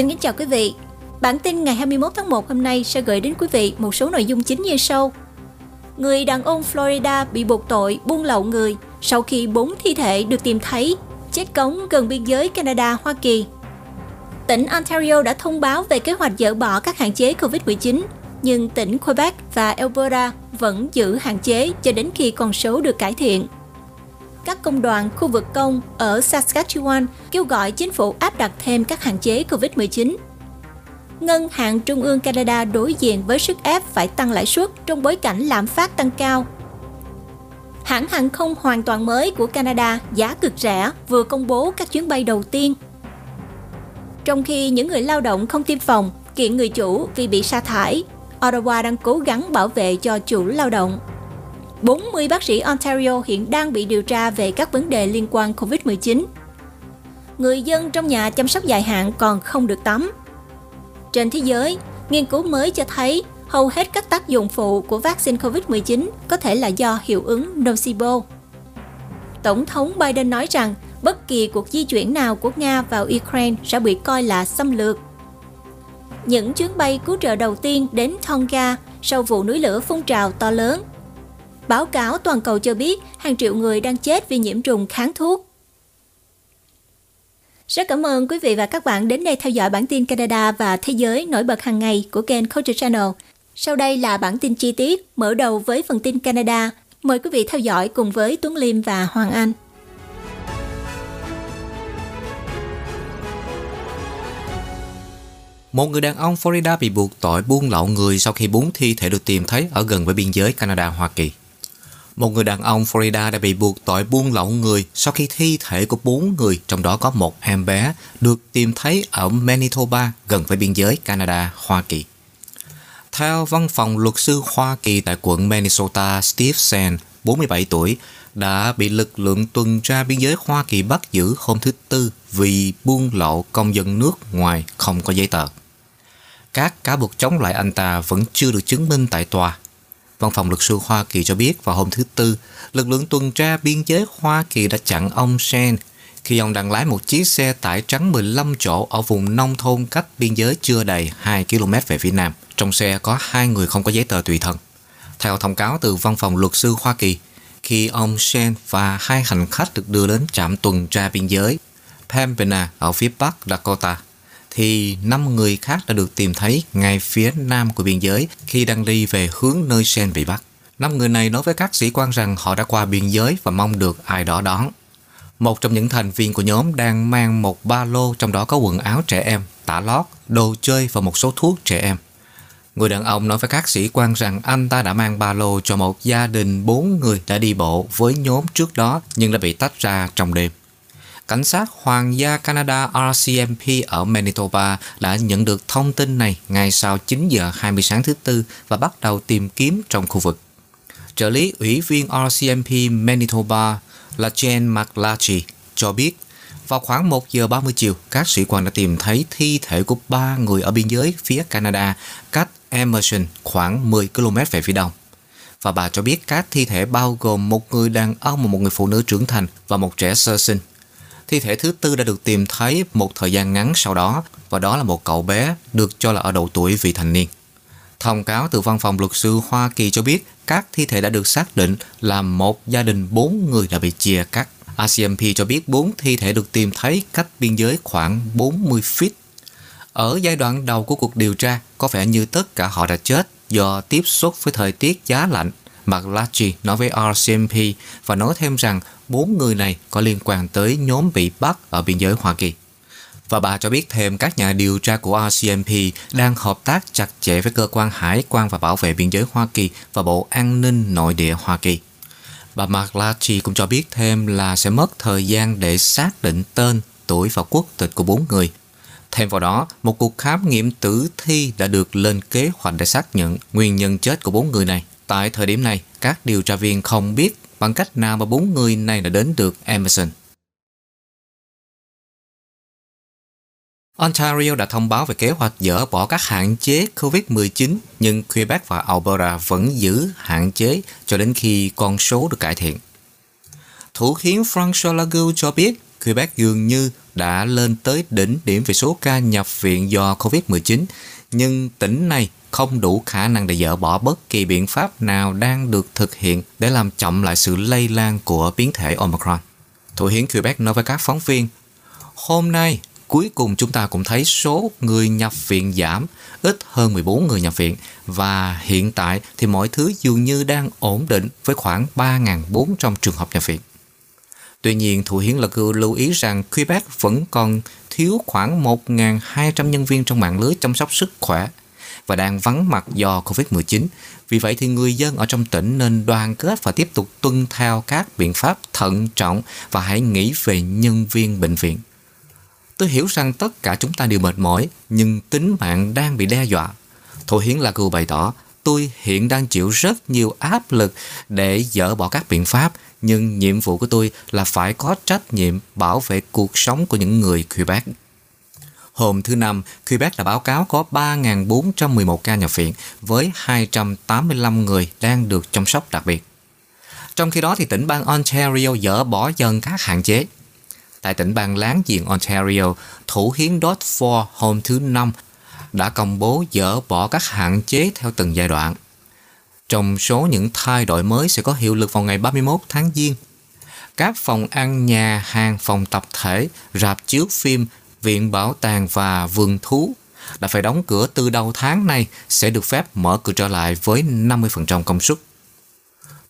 Xin kính chào quý vị. Bản tin ngày 21 tháng 1 hôm nay sẽ gửi đến quý vị một số nội dung chính như sau. Người đàn ông Florida bị buộc tội buôn lậu người sau khi bốn thi thể được tìm thấy chết cống gần biên giới Canada, Hoa Kỳ. Tỉnh Ontario đã thông báo về kế hoạch dỡ bỏ các hạn chế COVID-19, nhưng tỉnh Quebec và Alberta vẫn giữ hạn chế cho đến khi con số được cải thiện. Các công đoàn khu vực công ở Saskatchewan kêu gọi chính phủ áp đặt thêm các hạn chế COVID-19. Ngân hàng Trung ương Canada đối diện với sức ép phải tăng lãi suất trong bối cảnh lạm phát tăng cao. Hãng hàng không hoàn toàn mới của Canada giá cực rẻ vừa công bố các chuyến bay đầu tiên. Trong khi những người lao động không tiêm phòng kiện người chủ vì bị sa thải, Ottawa đang cố gắng bảo vệ cho chủ lao động. 40 bác sĩ Ontario hiện đang bị điều tra về các vấn đề liên quan COVID-19. Người dân trong nhà chăm sóc dài hạn còn không được tắm. Trên thế giới, nghiên cứu mới cho thấy hầu hết các tác dụng phụ của vaccine COVID-19 có thể là do hiệu ứng nocebo. Tổng thống Biden nói rằng bất kỳ cuộc di chuyển nào của Nga vào Ukraine sẽ bị coi là xâm lược. Những chuyến bay cứu trợ đầu tiên đến Tonga sau vụ núi lửa phun trào to lớn. Báo cáo toàn cầu cho biết hàng triệu người đang chết vì nhiễm trùng kháng thuốc. Rất cảm ơn quý vị và các bạn đến đây theo dõi bản tin Canada và Thế giới nổi bật hàng ngày của kênh Culture Channel. Sau đây là bản tin chi tiết, mở đầu với phần tin Canada. Mời quý vị theo dõi cùng với Tuấn Liêm và Hoàng Anh. Một người đàn ông Florida bị buộc tội buôn lậu người sau khi bốn thi thể được tìm thấy ở gần với biên giới Canada-Hoa Kỳ. Một người đàn ông Florida đã bị buộc tội buôn lậu người sau khi thi thể của bốn người, trong đó có một em bé, được tìm thấy ở Manitoba gần với biên giới Canada-Hoa Kỳ. Theo văn phòng luật sư Hoa Kỳ tại quận Minnesota, Steve Sen, 47 tuổi, đã bị lực lượng tuần tra biên giới Hoa Kỳ bắt giữ hôm thứ Tư vì buôn lậu công dân nước ngoài không có giấy tờ. Các cáo buộc chống lại anh ta vẫn chưa được chứng minh tại tòa. Văn phòng luật sư Hoa Kỳ cho biết vào hôm thứ Tư, lực lượng tuần tra biên giới Hoa Kỳ đã chặn ông Shen khi ông đang lái một chiếc xe tải trắng 15 chỗ ở vùng nông thôn cách biên giới chưa đầy 2 km về phía nam. Trong xe có hai người không có giấy tờ tùy thân. Theo thông cáo từ văn phòng luật sư Hoa Kỳ, khi ông Shen và hai hành khách được đưa đến trạm tuần tra biên giới Pembina ở phía bắc Dakota, thì năm người khác đã được tìm thấy ngay phía nam của biên giới khi đang đi về hướng nơi Sen bị bắt. Năm người này nói với các sĩ quan rằng họ đã qua biên giới và mong được ai đó đón. Một trong những thành viên của nhóm đang mang một ba lô trong đó có quần áo trẻ em, tả lót, đồ chơi và một số thuốc trẻ em. Người đàn ông nói với các sĩ quan rằng anh ta đã mang ba lô cho một gia đình bốn người đã đi bộ với nhóm trước đó nhưng đã bị tách ra trong đêm. Cảnh sát Hoàng gia Canada RCMP ở Manitoba đã nhận được thông tin này ngay sau 9 giờ 20 sáng thứ Tư và bắt đầu tìm kiếm trong khu vực. Trợ lý ủy viên RCMP Manitoba là Jane McLachie cho biết vào khoảng 1 giờ 30 chiều, các sĩ quan đã tìm thấy thi thể của ba người ở biên giới phía Canada cách Emerson khoảng 10 km về phía đông. Và bà cho biết các thi thể bao gồm một người đàn ông và một người phụ nữ trưởng thành và một trẻ sơ sinh. Thi thể thứ tư đã được tìm thấy một thời gian ngắn sau đó và đó là một cậu bé được cho là ở độ tuổi vị thành niên. Thông cáo từ văn phòng luật sư Hoa Kỳ cho biết các thi thể đã được xác định là một gia đình bốn người đã bị chia cắt. ACMP cho biết bốn thi thể được tìm thấy cách biên giới khoảng 40 feet. Ở giai đoạn đầu của cuộc điều tra, có vẻ như tất cả họ đã chết do tiếp xúc với thời tiết giá lạnh. McLachie nói với RCMP và nói thêm rằng bốn người này có liên quan tới nhóm bị bắt ở biên giới Hoa Kỳ. Và bà cho biết thêm các nhà điều tra của RCMP đang hợp tác chặt chẽ với cơ quan hải quan và bảo vệ biên giới Hoa Kỳ và Bộ An ninh Nội địa Hoa Kỳ. Bà McLachie cũng cho biết thêm là sẽ mất thời gian để xác định tên, tuổi và quốc tịch của bốn người. Thêm vào đó, một cuộc khám nghiệm tử thi đã được lên kế hoạch để xác nhận nguyên nhân chết của bốn người này. Tại thời điểm này, các điều tra viên không biết bằng cách nào mà bốn người này đã đến được Emerson. Ontario đã thông báo về kế hoạch dỡ bỏ các hạn chế COVID-19, nhưng Quebec và Alberta vẫn giữ hạn chế cho đến khi con số được cải thiện. Thủ khiến François Legault cho biết Quebec dường như đã lên tới đỉnh điểm về số ca nhập viện do COVID-19, nhưng tỉnh này không đủ khả năng để dỡ bỏ bất kỳ biện pháp nào đang được thực hiện để làm chậm lại sự lây lan của biến thể Omicron. Thủ hiến Quebec nói với các phóng viên, hôm nay cuối cùng chúng ta cũng thấy số người nhập viện giảm, ít hơn 14 người nhập viện và hiện tại thì mọi thứ dường như đang ổn định với khoảng 3.400 trường hợp nhập viện. Tuy nhiên, Thủ hiến Lạc Cư lưu ý rằng Quebec vẫn còn thiếu khoảng 1.200 nhân viên trong mạng lưới chăm sóc sức khỏe và đang vắng mặt do Covid-19. Vì vậy thì người dân ở trong tỉnh nên đoàn kết và tiếp tục tuân theo các biện pháp thận trọng và hãy nghĩ về nhân viên bệnh viện. Tôi hiểu rằng tất cả chúng ta đều mệt mỏi, nhưng tính mạng đang bị đe dọa. Thủ Hiến là cựu bày tỏ, tôi hiện đang chịu rất nhiều áp lực để dỡ bỏ các biện pháp, nhưng nhiệm vụ của tôi là phải có trách nhiệm bảo vệ cuộc sống của những người Quebec. Hôm thứ Năm, Quebec đã báo cáo có 3.411 ca nhập viện với 285 người đang được chăm sóc đặc biệt. Trong khi đó, thì tỉnh bang Ontario dỡ bỏ dần các hạn chế. Tại tỉnh bang láng giềng Ontario, thủ hiến Dodd Ford hôm thứ Năm đã công bố dỡ bỏ các hạn chế theo từng giai đoạn. Trong số những thay đổi mới sẽ có hiệu lực vào ngày 31 tháng Giêng. Các phòng ăn, nhà hàng, phòng tập thể, rạp chiếu phim, viện bảo tàng và vườn thú đã phải đóng cửa từ đầu tháng này sẽ được phép mở cửa trở lại với 50% công suất.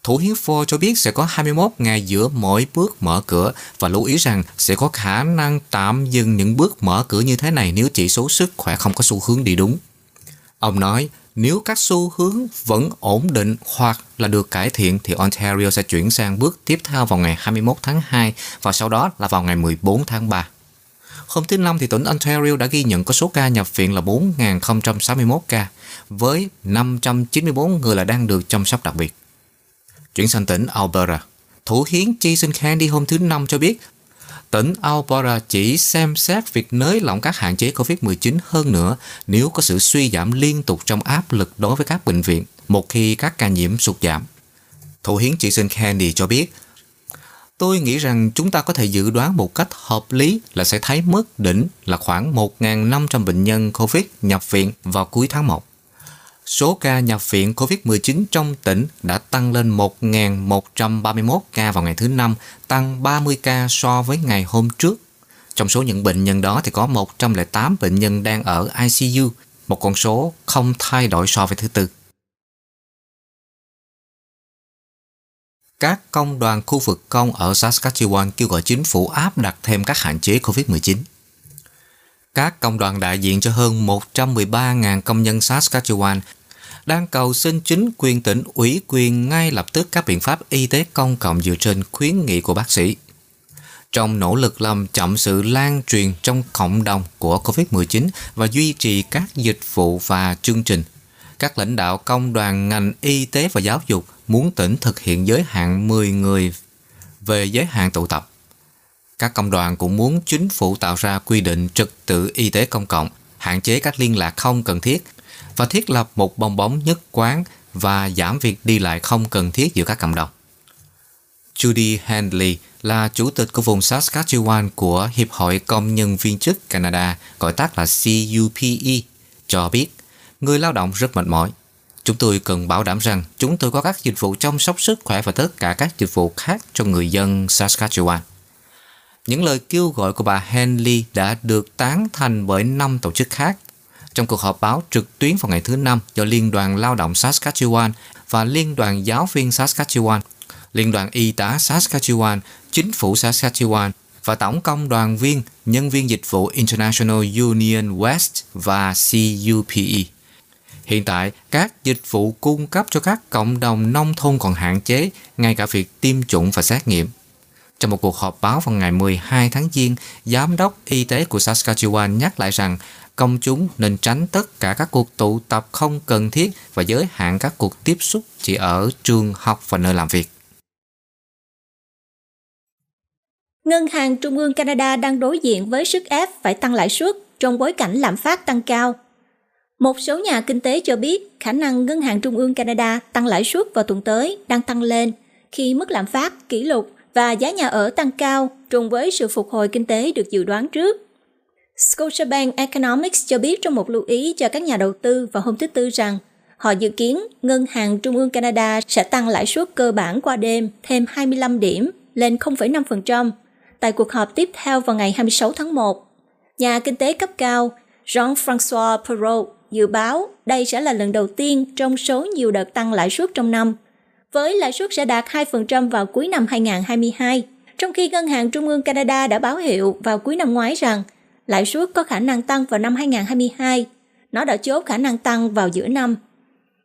Thủ hiến Phô cho biết sẽ có 21 ngày giữa mỗi bước mở cửa và lưu ý rằng sẽ có khả năng tạm dừng những bước mở cửa như thế này nếu chỉ số sức khỏe không có xu hướng đi đúng. Ông nói, nếu các xu hướng vẫn ổn định hoặc là được cải thiện thì Ontario sẽ chuyển sang bước tiếp theo vào ngày 21 tháng 2 và sau đó là vào ngày 14 tháng 3. Hôm thứ Năm thì tỉnh Ontario đã ghi nhận có số ca nhập viện là 4.061 ca, với 594 người là đang được chăm sóc đặc biệt. Chuyển sang tỉnh Alberta. Thủ hiến Jason Kennedy hôm thứ Năm cho biết tỉnh Alberta chỉ xem xét việc nới lỏng các hạn chế COVID-19 hơn nữa nếu có sự suy giảm liên tục trong áp lực đối với các bệnh viện một khi các ca nhiễm sụt giảm. Thủ hiến Jason Kennedy cho biết Tôi nghĩ rằng chúng ta có thể dự đoán một cách hợp lý là sẽ thấy mức đỉnh là khoảng 1.500 bệnh nhân COVID nhập viện vào cuối tháng 1. Số ca nhập viện COVID-19 trong tỉnh đã tăng lên 1.131 ca vào ngày thứ Năm, tăng 30 ca so với ngày hôm trước. Trong số những bệnh nhân đó thì có 108 bệnh nhân đang ở ICU, một con số không thay đổi so với thứ Tư. Các công đoàn khu vực công ở Saskatchewan kêu gọi chính phủ áp đặt thêm các hạn chế COVID-19. Các công đoàn đại diện cho hơn 113.000 công nhân Saskatchewan đang cầu xin chính quyền tỉnh ủy quyền ngay lập tức các biện pháp y tế công cộng dựa trên khuyến nghị của bác sĩ. Trong nỗ lực làm chậm sự lan truyền trong cộng đồng của COVID-19 và duy trì các dịch vụ và chương trình, các lãnh đạo công đoàn ngành y tế và giáo dục muốn tỉnh thực hiện giới hạn 10 người về giới hạn tụ tập. Các công đoàn cũng muốn chính phủ tạo ra quy định trật tự y tế công cộng, hạn chế các liên lạc không cần thiết và thiết lập một bong bóng nhất quán và giảm việc đi lại không cần thiết giữa các cộng đồng. Judy Handley là chủ tịch của vùng Saskatchewan của Hiệp hội Công nhân viên chức Canada, gọi tắt là CUPE, cho biết người lao động rất mệt mỏi. Chúng tôi cần bảo đảm rằng chúng tôi có các dịch vụ chăm sóc sức khỏe và tất cả các dịch vụ khác cho người dân Saskatchewan. Những lời kêu gọi của bà Henley đã được tán thành bởi năm tổ chức khác trong cuộc họp báo trực tuyến vào ngày thứ Năm do Liên đoàn Lao động Saskatchewan và Liên đoàn Giáo viên Saskatchewan, Liên đoàn Y tá Saskatchewan, Chính phủ Saskatchewan và Tổng công đoàn viên Nhân viên Dịch vụ International Union West và CUPE. Hiện tại, các dịch vụ cung cấp cho các cộng đồng nông thôn còn hạn chế, ngay cả việc tiêm chủng và xét nghiệm. Trong một cuộc họp báo vào ngày 12 tháng Giêng, Giám đốc Y tế của Saskatchewan nhắc lại rằng công chúng nên tránh tất cả các cuộc tụ tập không cần thiết và giới hạn các cuộc tiếp xúc chỉ ở trường học và nơi làm việc. Ngân hàng Trung ương Canada đang đối diện với sức ép phải tăng lãi suất trong bối cảnh lạm phát tăng cao. Một số nhà kinh tế cho biết khả năng Ngân hàng Trung ương Canada tăng lãi suất vào tuần tới đang tăng lên khi mức lạm phát kỷ lục và giá nhà ở tăng cao trùng với sự phục hồi kinh tế được dự đoán trước. Scotiabank Economics cho biết trong một lưu ý cho các nhà đầu tư vào hôm thứ Tư rằng họ dự kiến Ngân hàng Trung ương Canada sẽ tăng lãi suất cơ bản qua đêm thêm 25 điểm lên 0,5% tại cuộc họp tiếp theo vào ngày 26 tháng 1. Nhà kinh tế cấp cao Jean-François Perrault dự báo đây sẽ là lần đầu tiên trong số nhiều đợt tăng lãi suất trong năm, với lãi suất sẽ đạt 2% vào cuối năm 2022, trong khi Ngân hàng Trung ương Canada đã báo hiệu vào cuối năm ngoái rằng lãi suất có khả năng tăng vào năm 2022. Nó đã chốt khả năng tăng vào giữa năm.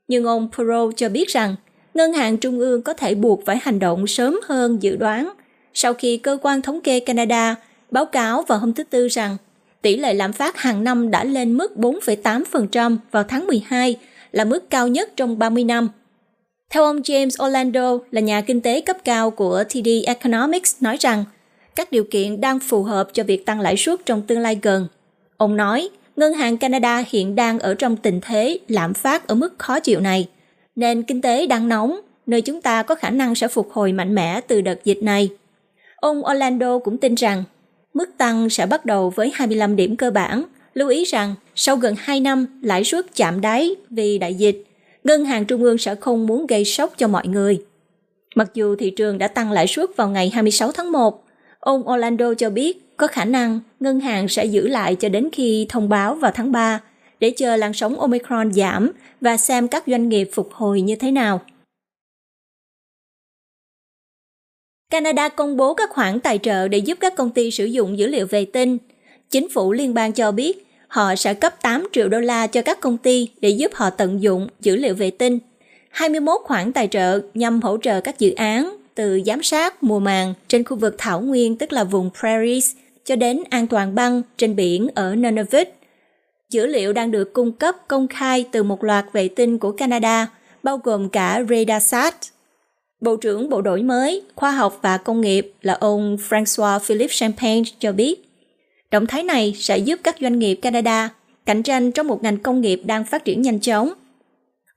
Nhưng ông Pro cho biết rằng Ngân hàng Trung ương có thể buộc phải hành động sớm hơn dự đoán sau khi cơ quan thống kê Canada báo cáo vào hôm thứ Tư rằng tỷ lệ lạm phát hàng năm đã lên mức 4,8% vào tháng 12, là mức cao nhất trong 30 năm. Theo ông James Orlando là nhà kinh tế cấp cao của TD Economics nói rằng các điều kiện đang phù hợp cho việc tăng lãi suất trong tương lai gần. Ông nói, Ngân hàng Canada hiện đang ở trong tình thế lạm phát ở mức khó chịu này. Nền kinh tế đang nóng, nơi chúng ta có khả năng sẽ phục hồi mạnh mẽ từ đợt dịch này. Ông Orlando cũng tin rằng mức tăng sẽ bắt đầu với 25 điểm cơ bản. Lưu ý rằng, sau gần 2 năm lãi suất chạm đáy vì đại dịch, Ngân hàng Trung ương sẽ không muốn gây sốc cho mọi người. Mặc dù thị trường đã tăng lãi suất vào ngày 26 tháng 1, ông Orlando cho biết có khả năng ngân hàng sẽ giữ lại cho đến khi thông báo vào tháng 3 để chờ làn sóng Omicron giảm và xem các doanh nghiệp phục hồi như thế nào. Canada công bố các khoản tài trợ để giúp các công ty sử dụng dữ liệu vệ tinh. Chính phủ liên bang cho biết họ sẽ cấp 8 triệu đô la cho các công ty để giúp họ tận dụng dữ liệu vệ tinh. 21 khoản tài trợ nhằm hỗ trợ các dự án từ giám sát mùa màng trên khu vực thảo nguyên tức là vùng prairies cho đến an toàn băng trên biển ở Nunavut. Dữ liệu đang được cung cấp công khai từ một loạt vệ tinh của Canada, bao gồm cả RadarSat, Bộ trưởng Bộ đổi mới, Khoa học và Công nghiệp là ông François Philippe Champagne cho biết, động thái này sẽ giúp các doanh nghiệp Canada cạnh tranh trong một ngành công nghiệp đang phát triển nhanh chóng.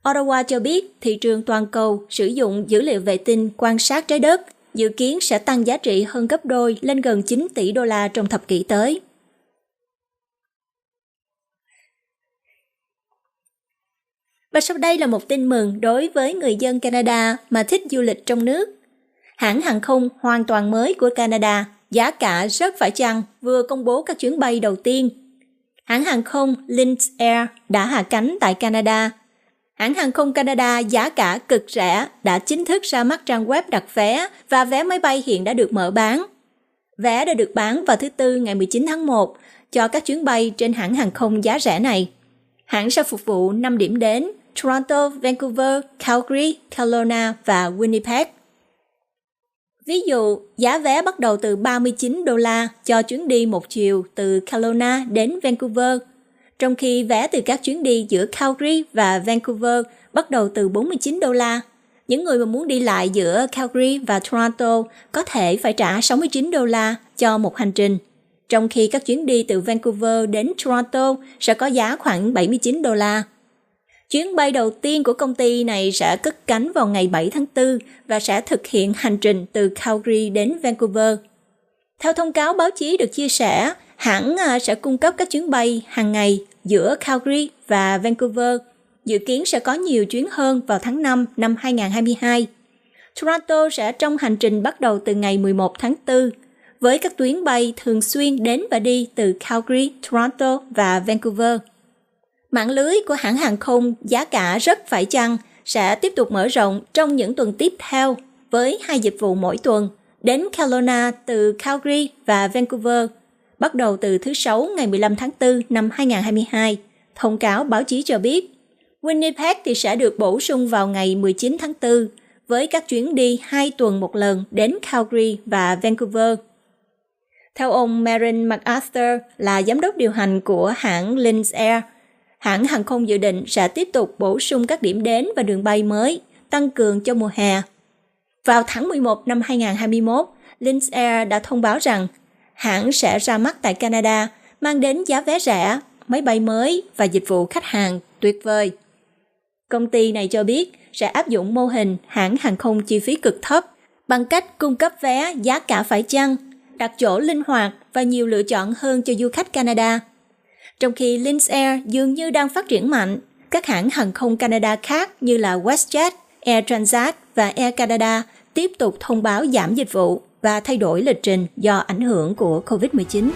Ottawa cho biết thị trường toàn cầu sử dụng dữ liệu vệ tinh quan sát trái đất dự kiến sẽ tăng giá trị hơn gấp đôi lên gần 9 tỷ đô la trong thập kỷ tới. Và sau đây là một tin mừng đối với người dân Canada mà thích du lịch trong nước. Hãng hàng không hoàn toàn mới của Canada, giá cả rất phải chăng, vừa công bố các chuyến bay đầu tiên. Hãng hàng không Lynx Air đã hạ cánh tại Canada. Hãng hàng không Canada giá cả cực rẻ đã chính thức ra mắt trang web đặt vé và vé máy bay hiện đã được mở bán. Vé đã được bán vào thứ Tư ngày 19 tháng 1 cho các chuyến bay trên hãng hàng không giá rẻ này. Hãng sẽ phục vụ 5 điểm đến Toronto, Vancouver, Calgary, Kelowna và Winnipeg. Ví dụ, giá vé bắt đầu từ 39 đô la cho chuyến đi một chiều từ Kelowna đến Vancouver, trong khi vé từ các chuyến đi giữa Calgary và Vancouver bắt đầu từ 49 đô la. Những người mà muốn đi lại giữa Calgary và Toronto có thể phải trả 69 đô la cho một hành trình, trong khi các chuyến đi từ Vancouver đến Toronto sẽ có giá khoảng 79 đô la. Chuyến bay đầu tiên của công ty này sẽ cất cánh vào ngày 7 tháng 4 và sẽ thực hiện hành trình từ Calgary đến Vancouver. Theo thông cáo báo chí được chia sẻ, hãng à, sẽ cung cấp các chuyến bay hàng ngày giữa Calgary và Vancouver. Dự kiến sẽ có nhiều chuyến hơn vào tháng 5 năm 2022. Toronto sẽ trong hành trình bắt đầu từ ngày 11 tháng 4 với các tuyến bay thường xuyên đến và đi từ Calgary, Toronto và Vancouver. Mạng lưới của hãng hàng không giá cả rất phải chăng sẽ tiếp tục mở rộng trong những tuần tiếp theo với hai dịch vụ mỗi tuần đến Kelowna từ Calgary và Vancouver bắt đầu từ thứ Sáu ngày 15 tháng 4 năm 2022. Thông cáo báo chí cho biết, Winnipeg thì sẽ được bổ sung vào ngày 19 tháng 4 với các chuyến đi hai tuần một lần đến Calgary và Vancouver. Theo ông Marin MacArthur là giám đốc điều hành của hãng Lynx Air, hãng hàng không dự định sẽ tiếp tục bổ sung các điểm đến và đường bay mới, tăng cường cho mùa hè. Vào tháng 11 năm 2021, Lynx Air đã thông báo rằng hãng sẽ ra mắt tại Canada, mang đến giá vé rẻ, máy bay mới và dịch vụ khách hàng tuyệt vời. Công ty này cho biết sẽ áp dụng mô hình hãng hàng không chi phí cực thấp bằng cách cung cấp vé giá cả phải chăng, đặt chỗ linh hoạt và nhiều lựa chọn hơn cho du khách Canada. Trong khi Lynx Air dường như đang phát triển mạnh, các hãng hàng không Canada khác như là WestJet, Air Transat và Air Canada tiếp tục thông báo giảm dịch vụ và thay đổi lịch trình do ảnh hưởng của COVID-19.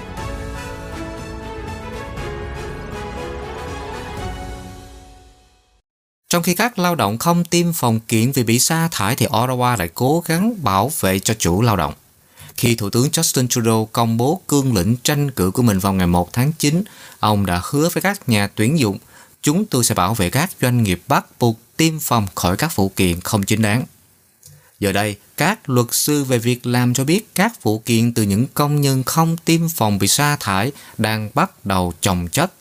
Trong khi các lao động không tiêm phòng kiện vì bị sa thải thì Ottawa lại cố gắng bảo vệ cho chủ lao động. Khi Thủ tướng Justin Trudeau công bố cương lĩnh tranh cử của mình vào ngày 1 tháng 9, ông đã hứa với các nhà tuyển dụng chúng tôi sẽ bảo vệ các doanh nghiệp bắt buộc tiêm phòng khỏi các vụ kiện không chính đáng. Giờ đây, các luật sư về việc làm cho biết các vụ kiện từ những công nhân không tiêm phòng bị sa thải đang bắt đầu chồng chất.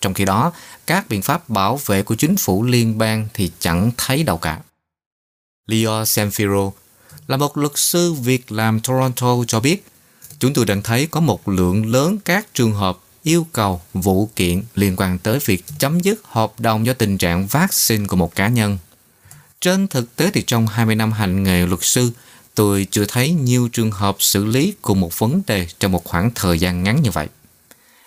Trong khi đó, các biện pháp bảo vệ của chính phủ liên bang thì chẳng thấy đâu cả. Leo Sanfiro là một luật sư việc làm Toronto cho biết chúng tôi đang thấy có một lượng lớn các trường hợp yêu cầu vụ kiện liên quan tới việc chấm dứt hợp đồng do tình trạng vaccine của một cá nhân. Trên thực tế thì trong 20 năm hành nghề luật sư, tôi chưa thấy nhiều trường hợp xử lý cùng một vấn đề trong một khoảng thời gian ngắn như vậy.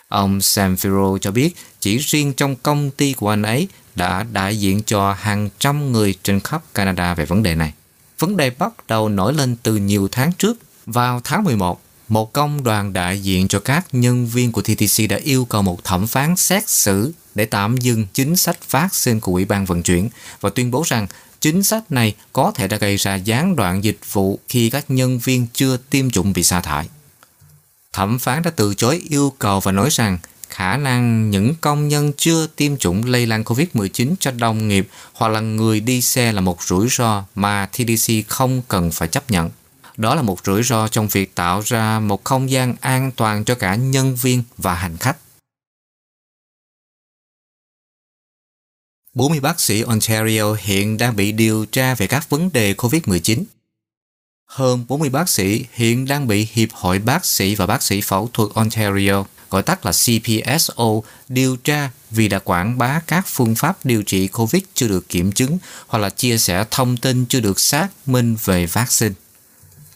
Ông Sam Firo cho biết chỉ riêng trong công ty của anh ấy đã đại diện cho hàng trăm người trên khắp Canada về vấn đề này. Vấn đề bắt đầu nổi lên từ nhiều tháng trước. Vào tháng 11, một công đoàn đại diện cho các nhân viên của TTC đã yêu cầu một thẩm phán xét xử để tạm dừng chính sách phát sinh của Ủy ban vận chuyển và tuyên bố rằng chính sách này có thể đã gây ra gián đoạn dịch vụ khi các nhân viên chưa tiêm chủng bị sa thải. Thẩm phán đã từ chối yêu cầu và nói rằng khả năng những công nhân chưa tiêm chủng lây lan COVID-19 cho đồng nghiệp hoặc là người đi xe là một rủi ro mà TDC không cần phải chấp nhận. Đó là một rủi ro trong việc tạo ra một không gian an toàn cho cả nhân viên và hành khách. 40 bác sĩ Ontario hiện đang bị điều tra về các vấn đề COVID-19. Hơn 40 bác sĩ hiện đang bị Hiệp hội Bác sĩ và Bác sĩ Phẫu thuật Ontario, gọi tắt là CPSO, điều tra vì đã quảng bá các phương pháp điều trị COVID chưa được kiểm chứng hoặc là chia sẻ thông tin chưa được xác minh về vaccine.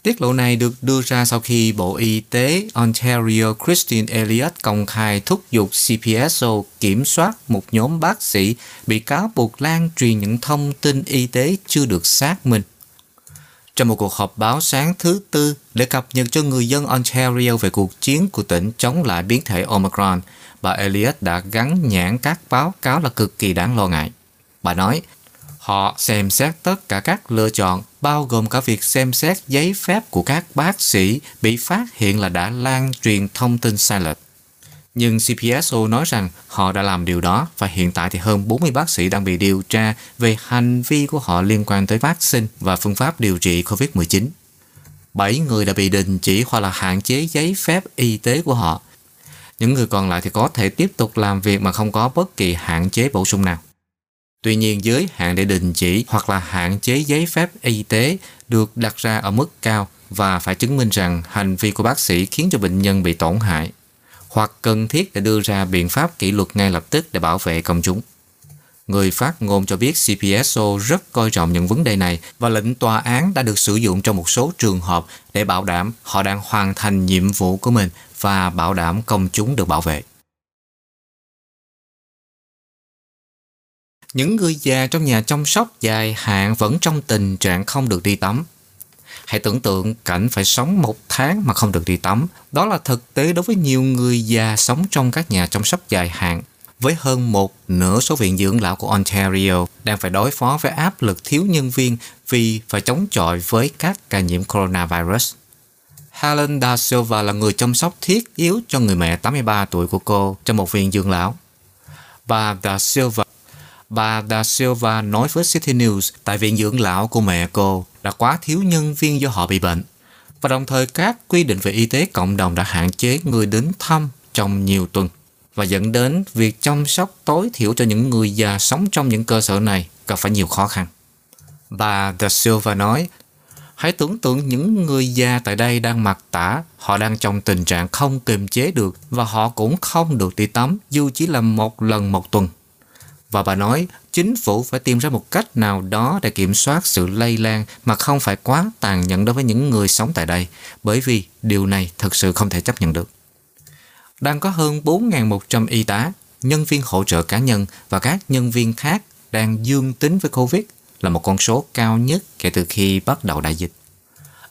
Tiết lộ này được đưa ra sau khi Bộ Y tế Ontario Christine Elliott công khai thúc giục CPSO kiểm soát một nhóm bác sĩ bị cáo buộc lan truyền những thông tin y tế chưa được xác minh. Trong một cuộc họp báo sáng thứ Tư để cập nhật cho người dân Ontario về cuộc chiến của tỉnh chống lại biến thể Omicron, bà Elliott đã gắn nhãn các báo cáo là cực kỳ đáng lo ngại. Bà nói, Họ xem xét tất cả các lựa chọn, bao gồm cả việc xem xét giấy phép của các bác sĩ bị phát hiện là đã lan truyền thông tin sai lệch. Nhưng CPSO nói rằng họ đã làm điều đó và hiện tại thì hơn 40 bác sĩ đang bị điều tra về hành vi của họ liên quan tới vaccine và phương pháp điều trị COVID-19. 7 người đã bị đình chỉ hoặc là hạn chế giấy phép y tế của họ. Những người còn lại thì có thể tiếp tục làm việc mà không có bất kỳ hạn chế bổ sung nào. Tuy nhiên giới hạn để đình chỉ hoặc là hạn chế giấy phép y tế được đặt ra ở mức cao và phải chứng minh rằng hành vi của bác sĩ khiến cho bệnh nhân bị tổn hại hoặc cần thiết để đưa ra biện pháp kỷ luật ngay lập tức để bảo vệ công chúng. Người phát ngôn cho biết CPSO rất coi trọng những vấn đề này và lệnh tòa án đã được sử dụng trong một số trường hợp để bảo đảm họ đang hoàn thành nhiệm vụ của mình và bảo đảm công chúng được bảo vệ. Những người già trong nhà chăm sóc dài hạn vẫn trong tình trạng không được đi tắm. Hãy tưởng tượng cảnh phải sống một tháng mà không được đi tắm. Đó là thực tế đối với nhiều người già sống trong các nhà chăm sóc dài hạn. Với hơn một nửa số viện dưỡng lão của Ontario đang phải đối phó với áp lực thiếu nhân viên vì phải chống chọi với các ca nhiễm coronavirus. Helen Da Silva là người chăm sóc thiết yếu cho người mẹ 83 tuổi của cô trong một viện dưỡng lão. Bà Da Silva Bà Da Silva nói với City News tại viện dưỡng lão của mẹ cô đã quá thiếu nhân viên do họ bị bệnh. Và đồng thời các quy định về y tế cộng đồng đã hạn chế người đến thăm trong nhiều tuần và dẫn đến việc chăm sóc tối thiểu cho những người già sống trong những cơ sở này gặp phải nhiều khó khăn. Bà Da Silva nói, hãy tưởng tượng những người già tại đây đang mặc tả, họ đang trong tình trạng không kiềm chế được và họ cũng không được đi tắm dù chỉ là một lần một tuần. Và bà nói chính phủ phải tìm ra một cách nào đó để kiểm soát sự lây lan mà không phải quá tàn nhẫn đối với những người sống tại đây, bởi vì điều này thật sự không thể chấp nhận được. Đang có hơn 4.100 y tá, nhân viên hỗ trợ cá nhân và các nhân viên khác đang dương tính với COVID là một con số cao nhất kể từ khi bắt đầu đại dịch.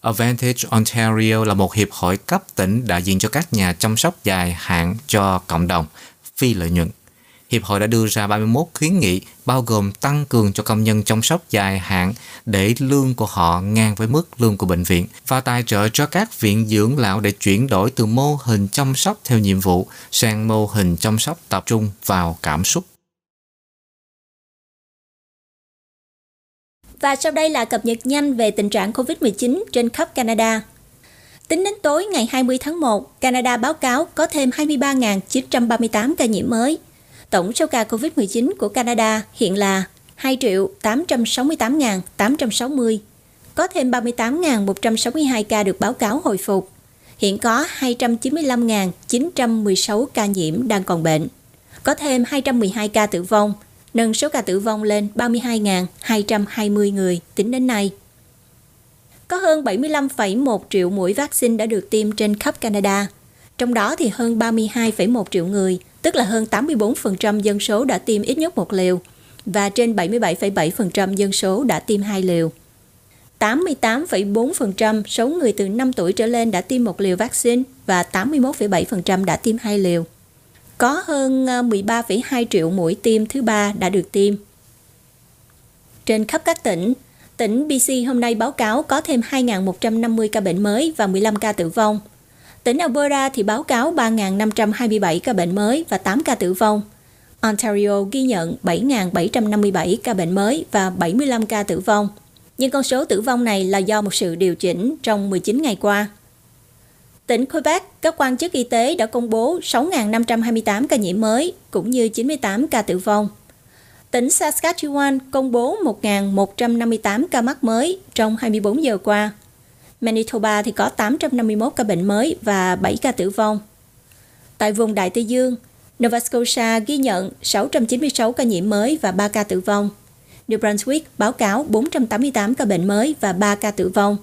Advantage Ontario là một hiệp hội cấp tỉnh đại diện cho các nhà chăm sóc dài hạn cho cộng đồng, phi lợi nhuận. Hiệp hội đã đưa ra 31 khuyến nghị bao gồm tăng cường cho công nhân chăm sóc dài hạn để lương của họ ngang với mức lương của bệnh viện và tài trợ cho các viện dưỡng lão để chuyển đổi từ mô hình chăm sóc theo nhiệm vụ sang mô hình chăm sóc tập trung vào cảm xúc. Và sau đây là cập nhật nhanh về tình trạng COVID-19 trên khắp Canada. Tính đến tối ngày 20 tháng 1, Canada báo cáo có thêm 23.938 ca nhiễm mới. Tổng số ca COVID-19 của Canada hiện là 2.868.860, Có thêm 38.162 ca được báo cáo hồi phục. Hiện có 295.916 ca nhiễm đang còn bệnh. Có thêm 212 ca tử vong – nâng số ca tử vong lên 32.220 người tính đến nay. Có hơn 75,1 triệu mũi vaccine đã được tiêm trên khắp Canada, trong đó thì hơn 32,1 triệu người, tức là hơn 84% dân số đã tiêm ít nhất một liều và trên 77,7% dân số đã tiêm hai liều. 88,4% số người từ 5 tuổi trở lên đã tiêm một liều vaccine và 81,7% đã tiêm hai liều có hơn ờ, 13,2 triệu mũi tiêm thứ ba đã được tiêm. Trên khắp các tỉnh, tỉnh BC hôm nay báo cáo có thêm 2.150 ca bệnh mới và 15 ca tử vong. Tỉnh Alberta thì báo cáo 3.527 ca bệnh mới và 8 ca tử vong. Ontario ghi nhận 7.757 ca bệnh mới và 75 ca tử vong. Nhưng con số tử vong này là do một sự điều chỉnh trong 19 ngày qua. Tỉnh Quebec, các quan chức y tế đã công bố 6.528 ca nhiễm mới, cũng như 98 ca tử vong. Tỉnh Saskatchewan công bố 1.158 ca mắc mới trong 24 giờ qua. Manitoba thì có 851 ca bệnh mới và 7 ca tử vong. Tại vùng Đại Tây Dương, Nova Scotia ghi nhận 696 ca nhiễm mới và 3 ca tử vong. New Brunswick báo cáo 488 ca bệnh mới và 3 ca tử vong.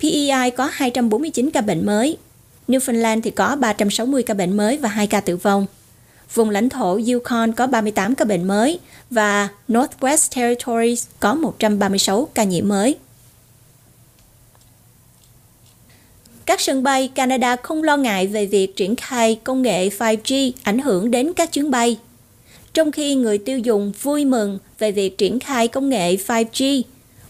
PEI có 249 ca bệnh mới Newfoundland thì có 360 ca bệnh mới và 2 ca tử vong. Vùng lãnh thổ Yukon có 38 ca bệnh mới và Northwest Territories có 136 ca nhiễm mới. Các sân bay Canada không lo ngại về việc triển khai công nghệ 5G ảnh hưởng đến các chuyến bay. Trong khi người tiêu dùng vui mừng về việc triển khai công nghệ 5G,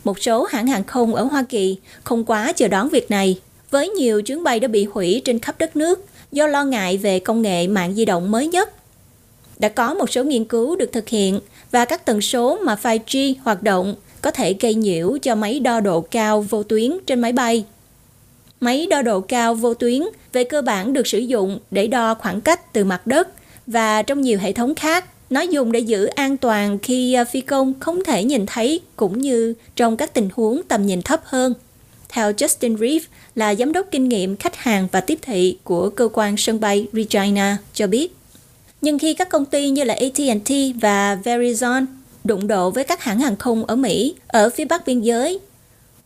một số hãng hàng không ở Hoa Kỳ không quá chờ đón việc này với nhiều chuyến bay đã bị hủy trên khắp đất nước do lo ngại về công nghệ mạng di động mới nhất. Đã có một số nghiên cứu được thực hiện và các tần số mà 5G hoạt động có thể gây nhiễu cho máy đo độ cao vô tuyến trên máy bay. Máy đo độ cao vô tuyến về cơ bản được sử dụng để đo khoảng cách từ mặt đất và trong nhiều hệ thống khác nó dùng để giữ an toàn khi à, phi công không thể nhìn thấy cũng như trong các tình huống tầm nhìn thấp hơn. Theo Justin Reeve, là giám đốc kinh nghiệm khách hàng và tiếp thị của cơ quan sân bay Regina cho biết. Nhưng khi các công ty như là AT&T và Verizon đụng độ với các hãng hàng không ở Mỹ ở phía bắc biên giới,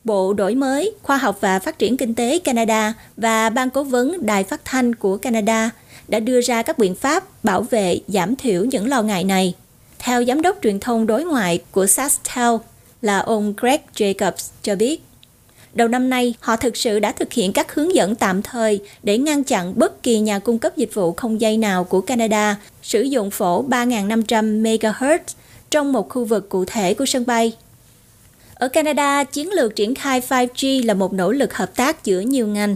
Bộ Đổi mới, Khoa học và Phát triển Kinh tế Canada và Ban Cố vấn Đài Phát thanh của Canada đã đưa ra các biện pháp bảo vệ giảm thiểu những lo ngại này. Theo Giám đốc truyền thông đối ngoại của SaskTel là ông Greg Jacobs cho biết, Đầu năm nay, họ thực sự đã thực hiện các hướng dẫn tạm thời để ngăn chặn bất kỳ nhà cung cấp dịch vụ không dây nào của Canada sử dụng phổ 3.500 MHz trong một khu vực cụ thể của sân bay. Ở Canada, chiến lược triển khai 5G là một nỗ lực hợp tác giữa nhiều ngành.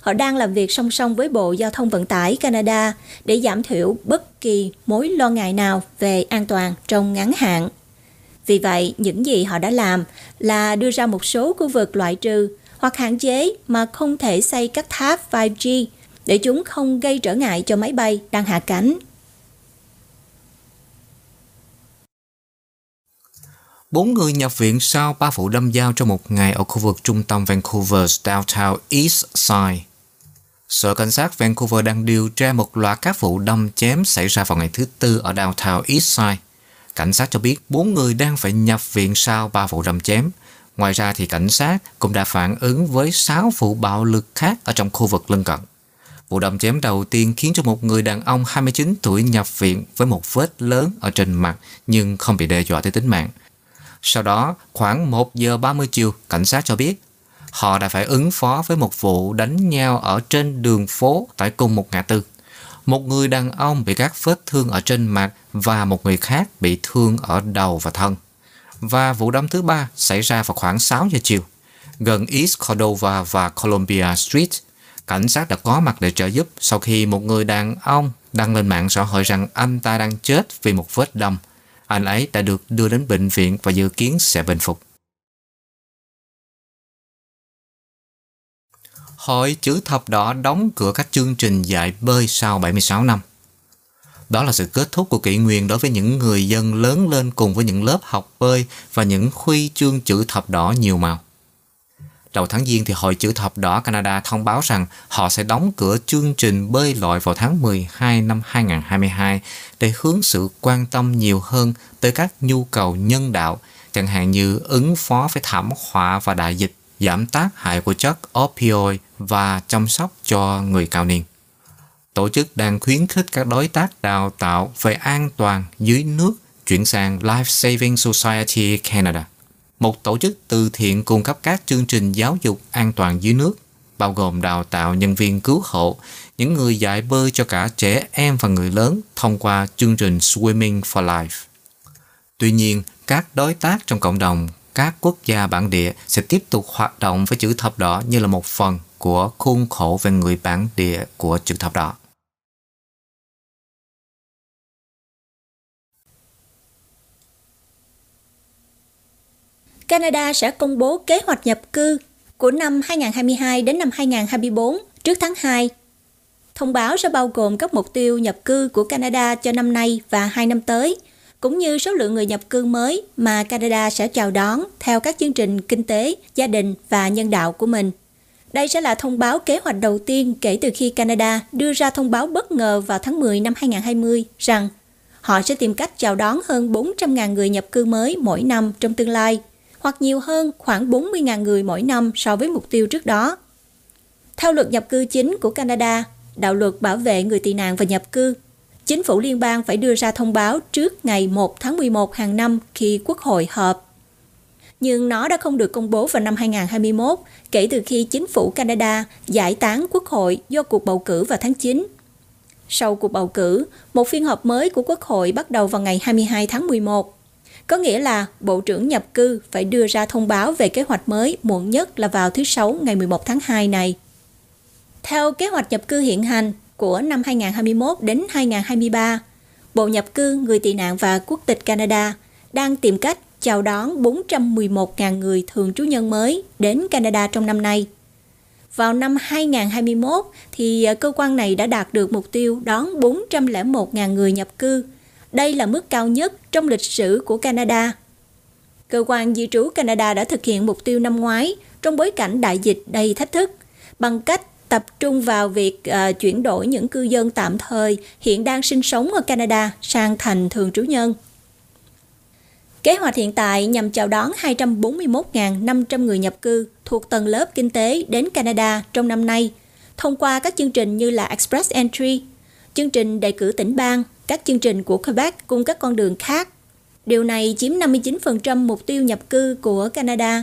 Họ đang làm việc song song với Bộ Giao thông Vận tải Canada để giảm thiểu bất kỳ mối lo ngại nào về an toàn trong ngắn hạn. Vì vậy, những gì họ đã làm là đưa ra một số khu vực loại trừ hoặc hạn chế mà không thể xây các tháp 5G để chúng không gây trở ngại cho máy bay đang hạ cánh. Bốn người nhập viện sau ba vụ đâm dao trong một ngày ở khu vực trung tâm Vancouver's Downtown East Side. Sở Cảnh sát Vancouver đang điều tra một loạt các vụ đâm chém xảy ra vào ngày thứ Tư ở Downtown East Side. cảnh sát cho biết bốn người đang phải nhập viện sau ba vụ đâm chém. Ngoài ra thì cảnh sát cũng đã phản ứng với 6 vụ bạo lực khác ở trong khu vực lân cận. Vụ đâm chém đầu tiên khiến cho một người đàn ông 29 tuổi nhập viện với một vết lớn ở trên mặt nhưng không bị đe dọa tới tính mạng. Sau đó, khoảng 1 giờ 30 chiều, cảnh sát cho biết họ đã phải ứng phó với một vụ đánh nhau ở trên đường phố tại cùng một ngã tư. Một người đàn ông bị các vết thương ở trên mặt và một người khác bị thương ở đầu và thân. Và vụ đâm thứ ba xảy ra vào khoảng 6 giờ chiều, gần East Cordova và Columbia Street. Cảnh sát đã có mặt để trợ giúp sau khi một người đàn ông đăng lên mạng xã hội rằng anh ta đang chết vì một vết đâm. Anh ấy đã được đưa đến bệnh viện và dự kiến sẽ bình phục. Hội chữ thập đỏ đóng cửa các chương trình dạy bơi sau 76 năm. Đó là sự kết thúc của kỷ nguyên đối với những người dân lớn lên cùng với những lớp học bơi và những khuy chương chữ thập đỏ nhiều màu. Đầu tháng Giêng thì Hội chữ thập đỏ Canada thông báo rằng họ sẽ đóng cửa chương trình bơi lội vào tháng 12 năm 2022 để hướng sự quan tâm nhiều hơn tới các nhu cầu nhân đạo, chẳng hạn như ứng phó với thảm họa và đại dịch, giảm tác hại của chất opioid và chăm sóc cho người cao niên. Tổ chức đang khuyến khích các đối tác đào tạo về an toàn dưới nước chuyển sang Life Saving Society Canada, một tổ chức từ thiện cung cấp các chương trình giáo dục an toàn dưới nước, bao gồm đào tạo nhân viên cứu hộ, những người dạy bơi cho cả trẻ em và người lớn thông qua chương trình Swimming for Life. Tuy nhiên, các đối tác trong cộng đồng các quốc gia bản địa sẽ tiếp tục hoạt động với chữ thập đỏ như là một phần của khuôn khổ về người bản địa của chữ thập đỏ. Canada sẽ công bố kế hoạch nhập cư của năm 2022 đến năm 2024 trước tháng 2. Thông báo sẽ bao gồm các mục tiêu nhập cư của Canada cho năm nay và hai năm tới, cũng như số lượng người nhập cư mới mà Canada sẽ chào đón theo các chương trình kinh tế, gia đình và nhân đạo của mình. Đây sẽ là thông báo kế hoạch đầu tiên kể từ khi Canada đưa ra thông báo bất ngờ vào tháng 10 năm 2020 rằng họ sẽ tìm cách chào đón hơn 400.000 người nhập cư mới mỗi năm trong tương lai – hoặc nhiều hơn khoảng 40.000 người mỗi năm so với mục tiêu trước đó. Theo luật nhập cư chính của Canada, đạo luật bảo vệ người tị nạn và nhập cư, chính phủ liên bang phải đưa ra thông báo trước ngày 1 tháng 11 hàng năm khi Quốc hội họp. Nhưng nó đã không được công bố vào năm 2021 kể từ khi chính phủ Canada giải tán Quốc hội do cuộc bầu cử vào tháng 9. Sau cuộc bầu cử, một phiên họp mới của Quốc hội bắt đầu vào ngày 22 tháng 11. Có nghĩa là Bộ trưởng nhập cư phải đưa ra thông báo về kế hoạch mới muộn nhất là vào thứ Sáu ngày 11 tháng 2 này. Theo kế hoạch nhập cư hiện hành của năm 2021 đến 2023, Bộ Nhập cư, Người tị nạn và Quốc tịch Canada đang tìm cách chào đón 411.000 người thường trú nhân mới đến Canada trong năm nay. Vào năm 2021 thì ờ, cơ quan này đã đạt được mục tiêu đón 401.000 người nhập cư đây là mức cao nhất trong lịch sử của Canada. Cơ quan di trú Canada đã thực hiện mục tiêu năm ngoái trong bối cảnh đại dịch đầy thách thức bằng cách tập trung vào việc uh, chuyển đổi những cư dân tạm thời hiện đang sinh sống ở Canada sang thành thường trú nhân. Kế hoạch hiện tại nhằm chào đón 241.500 người nhập cư thuộc tầng lớp kinh tế đến Canada trong năm nay, thông qua các chương trình như là Express Entry, chương trình đề cử tỉnh bang, các chương trình của Quebec cùng các con đường khác. Điều này chiếm 59% mục tiêu nhập cư của Canada.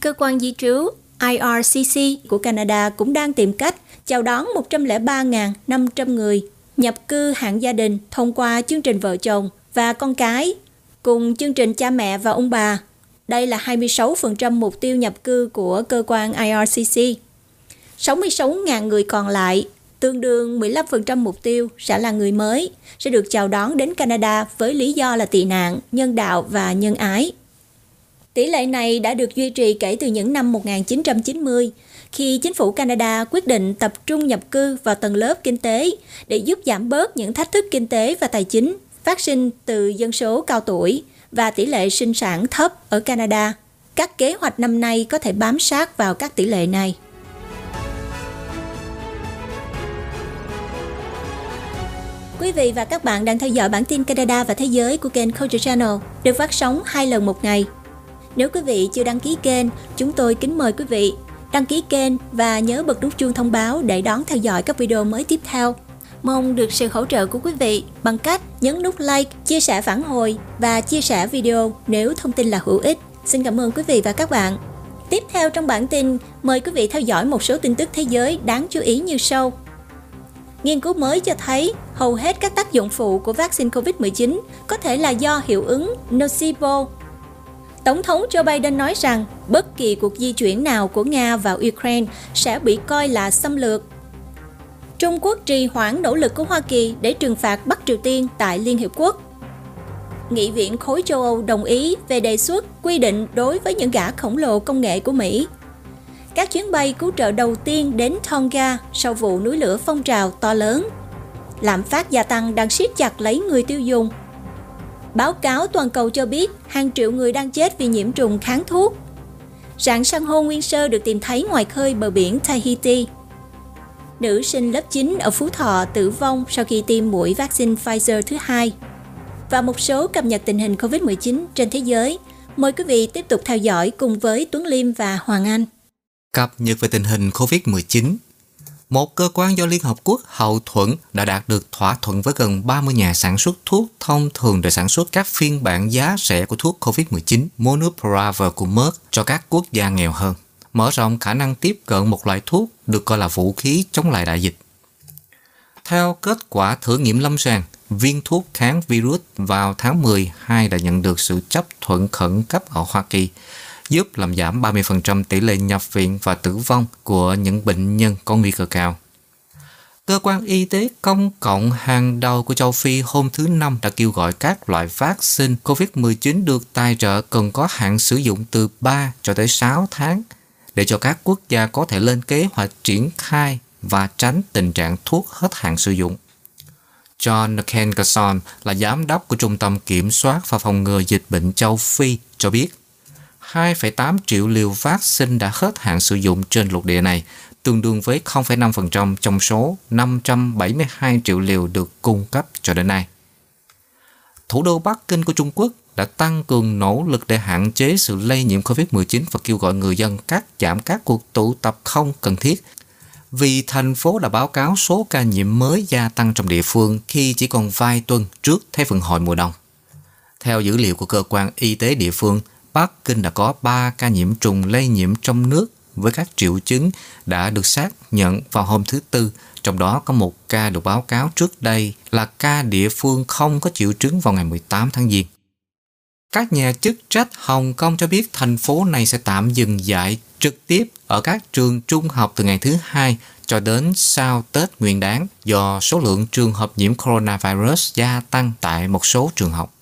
Cơ quan di trú IRCC của Canada cũng đang tìm cách chào đón 103.500 người nhập cư hạng gia đình thông qua chương trình vợ chồng và con cái, cùng chương trình cha mẹ và ông bà. Đây là 26% mục tiêu nhập cư của cơ quan IRCC. 66.000 người còn lại tương đương 15% mục tiêu sẽ là người mới, sẽ được chào đón đến Canada với lý do là tị nạn, nhân đạo và nhân ái. Tỷ lệ này đã được duy trì kể từ những năm 1990, khi chính phủ Canada quyết định tập trung nhập cư vào tầng lớp kinh tế để giúp giảm bớt những thách thức kinh tế và tài chính phát sinh từ dân số cao tuổi và tỷ lệ sinh sản thấp ở Canada. Các kế hoạch năm nay có thể bám sát vào các tỷ lệ này. Quý vị và các bạn đang theo dõi bản tin Canada và Thế giới của kênh Culture Channel, được phát sóng 2 lần một ngày. Nếu quý vị chưa đăng ký kênh, chúng tôi kính mời quý vị đăng ký kênh và nhớ bật nút chuông thông báo để đón theo dõi các video mới tiếp theo. Mong được sự hỗ trợ của quý vị bằng cách nhấn nút like, chia sẻ phản hồi và chia sẻ video nếu thông tin là hữu ích. Xin cảm ơn quý vị và các bạn. Tiếp theo trong bản tin, mời quý vị theo dõi một số tin tức thế giới đáng chú ý như sau. Nghiên cứu mới cho thấy hầu hết các tác dụng phụ của vaccine COVID-19 có thể là do hiệu ứng nocebo. Tổng thống Joe Biden nói rằng bất kỳ cuộc di chuyển nào của Nga vào Ukraine sẽ bị coi là xâm lược. Trung Quốc trì hoãn nỗ lực của Hoa Kỳ để trừng phạt Bắc Triều Tiên tại Liên Hiệp Quốc. Nghị viện khối châu Âu đồng ý về đề xuất quy định đối với những gã khổng lồ công nghệ của Mỹ các chuyến bay cứu trợ đầu tiên đến Tonga sau vụ núi lửa phong trào to lớn. Lạm phát gia tăng đang siết chặt lấy người tiêu dùng. Báo cáo toàn cầu cho biết hàng triệu người đang chết vì nhiễm trùng kháng thuốc. Rạn san hô nguyên sơ được tìm thấy ngoài khơi bờ biển Tahiti. Nữ sinh lớp 9 ở Phú Thọ tử vong sau khi tiêm mũi vaccine Pfizer thứ hai. Và một số cập nhật tình hình COVID-19 trên thế giới. Mời quý vị tiếp tục theo dõi cùng với Tuấn Liêm và Hoàng Anh. Cập nhật về tình hình COVID-19 Một cơ quan do Liên Hợp Quốc hậu thuẫn đã đạt được thỏa thuận với gần 30 nhà sản xuất thuốc thông thường để sản xuất các phiên bản giá rẻ của thuốc COVID-19 Monopiravir của Merck cho các quốc gia nghèo hơn, mở rộng khả năng tiếp cận một loại thuốc được coi là vũ khí chống lại đại dịch. Theo kết quả thử nghiệm lâm sàng, viên thuốc kháng virus vào tháng 12 đã nhận được sự chấp thuận khẩn cấp ở Hoa Kỳ giúp làm giảm 30% tỷ lệ nhập viện và tử vong của những bệnh nhân có nguy cơ cao. Cơ quan y tế công cộng hàng đầu của châu Phi hôm thứ Năm đã kêu gọi các loại vaccine COVID-19 được tài trợ cần có hạn sử dụng từ 3 cho tới 6 tháng để cho các quốc gia có thể lên kế hoạch triển khai và tránh tình trạng thuốc hết hạn sử dụng. John Kenkerson là giám đốc của Trung tâm Kiểm soát và Phòng ngừa Dịch bệnh châu Phi, cho biết 2,8 triệu liều vaccine đã hết hạn sử dụng trên lục địa này, tương đương với 0,5% trong số 572 triệu liều được cung cấp cho đến nay. Thủ đô Bắc Kinh của Trung Quốc đã tăng cường nỗ lực để hạn chế sự lây nhiễm COVID-19 và kêu gọi người dân cắt giảm các cuộc tụ tập không cần thiết vì thành phố đã báo cáo số ca nhiễm mới gia tăng trong địa phương khi chỉ còn vài tuần trước Thế vận hội mùa đông. Theo dữ liệu của cơ quan y tế địa phương, Bắc Kinh đã có 3 ca nhiễm trùng lây nhiễm trong nước với các triệu chứng đã được xác nhận vào hôm thứ Tư, trong đó có một ca được báo cáo trước đây là ca địa phương không có triệu chứng vào ngày 18 tháng Giêng. Các nhà chức trách Hồng Kông cho biết thành phố này sẽ tạm dừng dạy trực tiếp ở các trường trung học từ ngày thứ hai cho đến sau Tết Nguyên đán do số lượng trường hợp nhiễm coronavirus gia tăng tại một số trường học.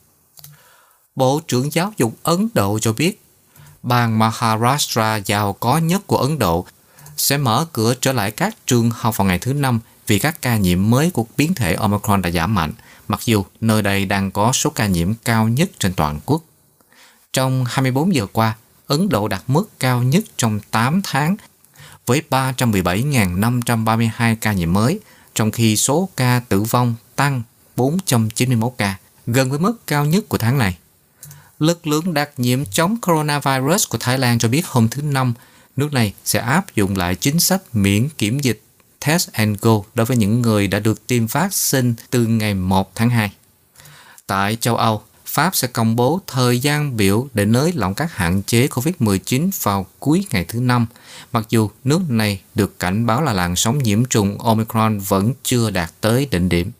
Bộ trưởng Giáo dục Ấn Độ cho biết, bang Maharashtra giàu có nhất của Ấn Độ sẽ mở cửa trở lại các trường học vào ngày thứ Năm vì các ca nhiễm mới của biến thể Omicron đã giảm mạnh, mặc dù nơi đây đang có số ca nhiễm cao nhất trên toàn quốc. Trong 24 giờ qua, Ấn Độ đạt mức cao nhất trong 8 tháng với 317.532 ca nhiễm mới, trong khi số ca tử vong tăng 491 ca, gần với mức cao nhất của tháng này. Lực lượng đặc nhiệm chống coronavirus của Thái Lan cho biết hôm thứ Năm, nước này sẽ áp dụng lại chính sách miễn kiểm dịch Test and Go đối với những người đã được tiêm vaccine từ ngày 1 tháng 2. Tại châu Âu, Pháp sẽ công bố thời gian biểu để nới lỏng các hạn chế COVID-19 vào cuối ngày thứ năm, mặc dù nước này được cảnh báo là làn sóng nhiễm trùng Omicron vẫn chưa đạt tới đỉnh điểm.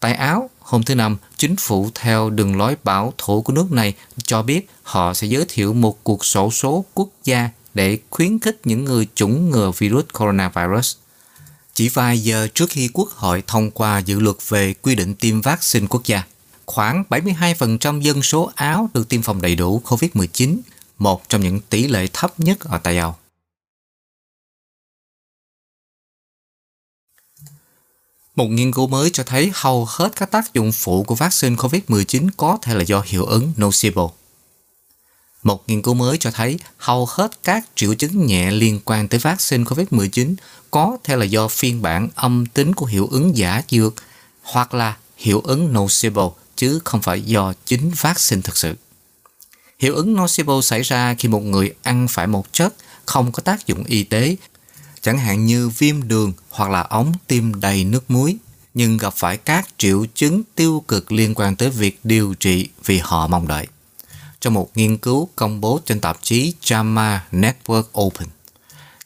Tại Áo, hôm thứ Năm, chính phủ theo đường lối bảo thủ của nước này cho biết họ sẽ giới thiệu một cuộc sổ số quốc gia để khuyến khích những người chủng ngừa virus coronavirus. Chỉ vài giờ trước khi Quốc hội thông qua dự luật về quy định tiêm vaccine quốc gia, khoảng 72% dân số Áo được tiêm phòng đầy đủ COVID-19, một trong những tỷ lệ thấp nhất ở Tây Âu. Một nghiên cứu mới cho thấy hầu hết các tác dụng phụ của vaccine COVID-19 có thể là do hiệu ứng nocebo. Một nghiên cứu mới cho thấy hầu hết các triệu chứng nhẹ liên quan tới vaccine COVID-19 có thể là do phiên bản âm tính của hiệu ứng giả dược hoặc là hiệu ứng nocebo chứ không phải do chính vaccine thực sự. Hiệu ứng nocebo xảy ra khi một người ăn phải một chất không có tác dụng y tế, chẳng hạn như viêm đường hoặc là ống tim đầy nước muối, nhưng gặp phải các triệu chứng tiêu cực liên quan tới việc điều trị vì họ mong đợi. Trong một nghiên cứu công bố trên tạp chí JAMA Network Open,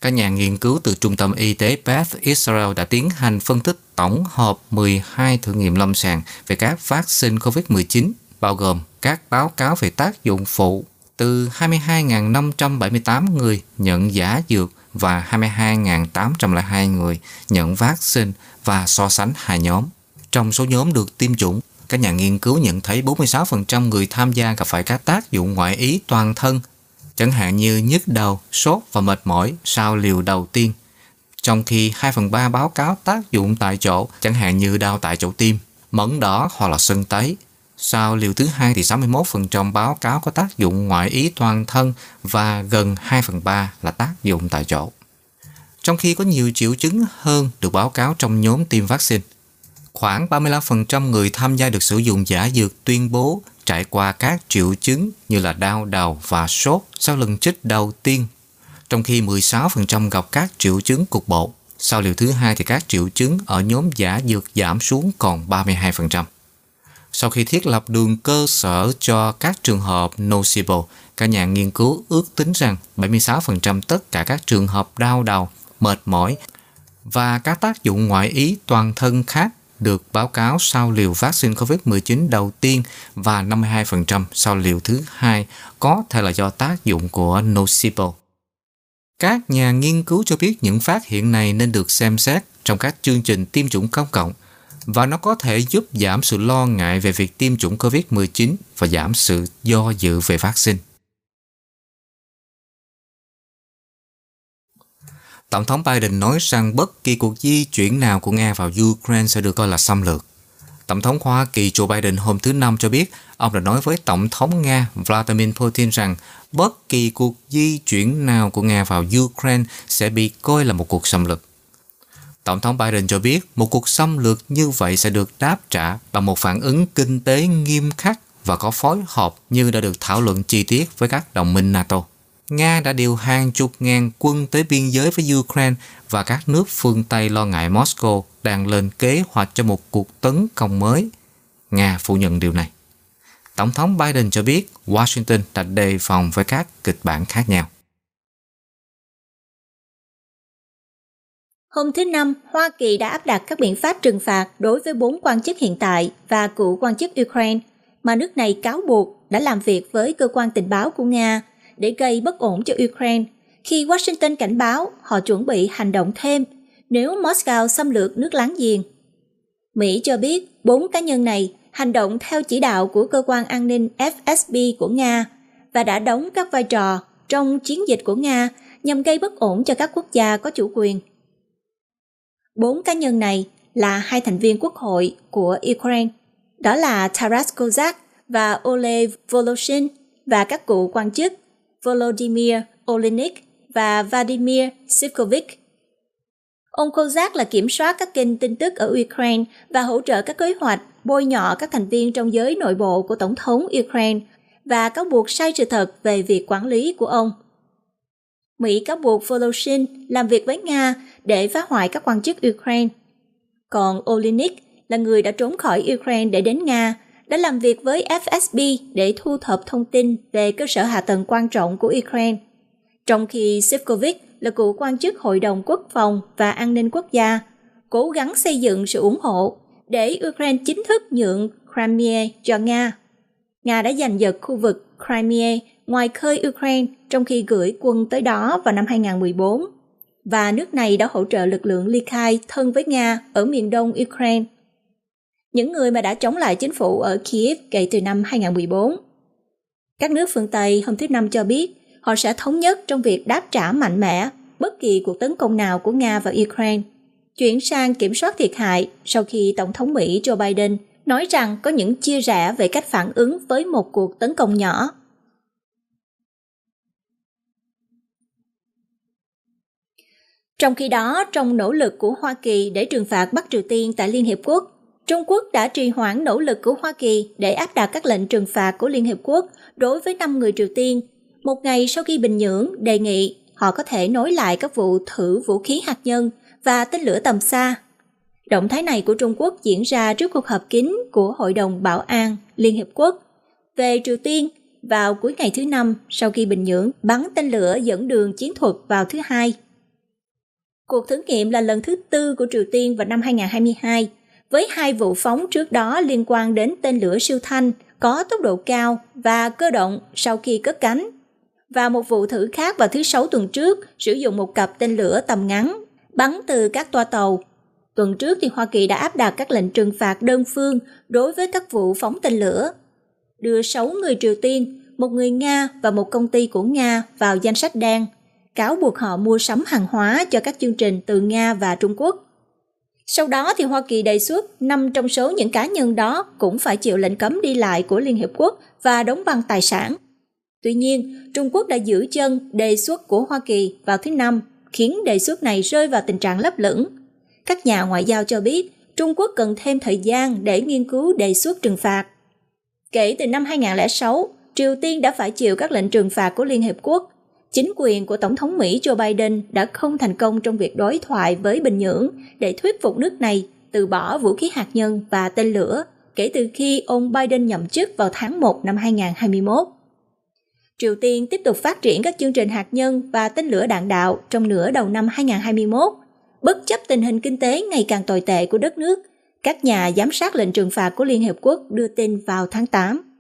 các nhà nghiên cứu từ Trung tâm Y tế Beth Israel đã tiến hành phân tích tổng hợp 12 thử nghiệm lâm sàng về các vaccine COVID-19, bao gồm các báo cáo về tác dụng phụ từ 22.578 người nhận giả dược và 22.802 người nhận vaccine và so sánh hai nhóm. Trong số nhóm được tiêm chủng, các nhà nghiên cứu nhận thấy 46% người tham gia gặp phải các tác dụng ngoại ý toàn thân, chẳng hạn như nhức đầu, sốt và mệt mỏi sau liều đầu tiên, trong khi 2 phần 3 báo cáo tác dụng tại chỗ, chẳng hạn như đau tại chỗ tim, mẫn đỏ hoặc là sưng tấy. Sau liều thứ hai thì 61% báo cáo có tác dụng ngoại ý toàn thân và gần 2 phần 3 là tác dụng tại chỗ. Trong khi có nhiều triệu chứng hơn được báo cáo trong nhóm tiêm vaccine, khoảng 35% người tham gia được sử dụng giả dược tuyên bố trải qua các triệu chứng như là đau đầu và sốt sau lần chích đầu tiên, trong khi 16% gặp các triệu chứng cục bộ. Sau liều thứ hai thì các triệu chứng ở nhóm giả dược giảm xuống còn 32%. Sau khi thiết lập đường cơ sở cho các trường hợp nocebo, các nhà nghiên cứu ước tính rằng 76% tất cả các trường hợp đau đầu, mệt mỏi và các tác dụng ngoại ý toàn thân khác được báo cáo sau liều vaccine COVID-19 đầu tiên và 52% sau liều thứ hai có thể là do tác dụng của nocebo. Các nhà nghiên cứu cho biết những phát hiện này nên được xem xét trong các chương trình tiêm chủng công cộng và nó có thể giúp giảm sự lo ngại về việc tiêm chủng COVID-19 và giảm sự do dự về vaccine. Tổng thống Biden nói rằng bất kỳ cuộc di chuyển nào của Nga vào Ukraine sẽ được coi là xâm lược. Tổng thống Hoa Kỳ Joe Biden hôm thứ Năm cho biết, ông đã nói với Tổng thống Nga Vladimir Putin rằng bất kỳ cuộc di chuyển nào của Nga vào Ukraine sẽ bị coi là một cuộc xâm lược. Tổng thống Biden cho biết một cuộc xâm lược như vậy sẽ được đáp trả bằng một phản ứng kinh tế nghiêm khắc và có phối hợp như đã được thảo luận chi tiết với các đồng minh NATO. Nga đã điều hàng chục ngàn quân tới biên giới với Ukraine và các nước phương Tây lo ngại Moscow đang lên kế hoạch cho một cuộc tấn công mới. Nga phủ nhận điều này. Tổng thống Biden cho biết Washington đã đề phòng với các kịch bản khác nhau. Hôm thứ Năm, Hoa Kỳ đã áp đặt các biện pháp trừng phạt đối với bốn quan chức hiện tại và cựu quan chức Ukraine mà nước này cáo buộc đã làm việc với cơ quan tình báo của Nga để gây bất ổn cho Ukraine khi Washington cảnh báo họ chuẩn bị hành động thêm nếu Moscow xâm lược nước láng giềng. Mỹ cho biết bốn cá nhân này hành động theo chỉ đạo của cơ quan an ninh FSB của Nga và đã đóng các vai trò trong chiến dịch của Nga nhằm gây bất ổn cho các quốc gia có chủ quyền. Bốn cá nhân này là hai thành viên quốc hội của Ukraine, đó là Taras Kozak và Oleg Voloshin và các cựu quan chức Volodymyr Olenik và Vladimir Sivkovic. Ông Kozak là kiểm soát các kênh tin tức ở Ukraine và hỗ trợ các kế hoạch bôi nhọ các thành viên trong giới nội bộ của Tổng thống Ukraine và cáo buộc sai sự thật về việc quản lý của ông. Mỹ cáo buộc Voloshin làm việc với Nga để phá hoại các quan chức Ukraine. Còn Olinik là người đã trốn khỏi Ukraine để đến Nga, đã làm việc với FSB để thu thập thông tin về cơ sở hạ tầng quan trọng của Ukraine. Trong khi Sivkovic là cựu quan chức Hội đồng Quốc phòng và An ninh Quốc gia, cố gắng xây dựng sự ủng hộ để Ukraine chính thức nhượng Crimea cho Nga. Nga đã giành giật khu vực Crimea ngoài khơi Ukraine trong khi gửi quân tới đó vào năm 2014 và nước này đã hỗ trợ lực lượng ly khai thân với Nga ở miền đông Ukraine. Những người mà đã chống lại chính phủ ở Kiev kể từ năm 2014. Các nước phương Tây hôm thứ Năm cho biết, họ sẽ thống nhất trong việc đáp trả mạnh mẽ bất kỳ cuộc tấn công nào của Nga vào Ukraine. Chuyển sang kiểm soát thiệt hại sau khi Tổng thống Mỹ Joe Biden nói rằng có những chia rẽ về cách phản ứng với một cuộc tấn công nhỏ Trong khi đó, trong nỗ lực của Hoa Kỳ để trừng phạt Bắc Triều Tiên tại Liên Hiệp Quốc, Trung Quốc đã trì hoãn nỗ lực của Hoa Kỳ để áp đặt các lệnh trừng phạt của Liên Hiệp Quốc đối với 5 người Triều Tiên, một ngày sau khi Bình Nhưỡng đề nghị họ có thể nối lại các vụ thử vũ khí hạt nhân và tên lửa tầm xa. Động thái này của Trung Quốc diễn ra trước cuộc họp kín của Hội đồng Bảo an Liên Hiệp Quốc về Triều Tiên vào cuối ngày thứ năm sau khi Bình Nhưỡng bắn tên lửa dẫn đường chiến thuật vào thứ hai. Cuộc thử nghiệm là lần thứ tư của Triều Tiên vào năm 2022, với hai vụ phóng trước đó liên quan đến tên lửa siêu thanh có tốc độ cao và cơ động sau khi cất cánh, và một vụ thử khác vào thứ Sáu tuần trước sử dụng một cặp tên lửa tầm ngắn bắn từ các toa tàu. Tuần trước thì Hoa Kỳ đã áp đặt các lệnh trừng phạt đơn phương đối với các vụ phóng tên lửa, đưa 6 người Triều Tiên, một người Nga và một công ty của Nga vào danh sách đen cáo buộc họ mua sắm hàng hóa cho các chương trình từ Nga và Trung Quốc. Sau đó thì Hoa Kỳ đề xuất năm trong số những cá nhân đó cũng phải chịu lệnh cấm đi lại của Liên Hiệp Quốc và đóng băng tài sản. Tuy nhiên, Trung Quốc đã giữ chân đề xuất của Hoa Kỳ vào thứ Năm, khiến đề xuất này rơi vào tình trạng lấp lửng. Các nhà ngoại giao cho biết Trung Quốc cần thêm thời gian để nghiên cứu đề xuất trừng phạt. Kể từ năm 2006, Triều Tiên đã phải chịu các lệnh trừng phạt của Liên Hiệp Quốc chính quyền của Tổng thống Mỹ Joe Biden đã không thành công trong việc đối thoại với Bình Nhưỡng để thuyết phục nước này từ bỏ vũ khí hạt nhân và tên lửa kể từ khi ông Biden nhậm chức vào tháng 1 năm 2021. Triều Tiên tiếp tục phát triển các chương trình hạt nhân và tên lửa đạn đạo trong nửa đầu năm 2021, bất chấp tình hình kinh tế ngày càng tồi tệ của đất nước, các nhà giám sát lệnh trừng phạt của Liên Hiệp Quốc đưa tin vào tháng 8.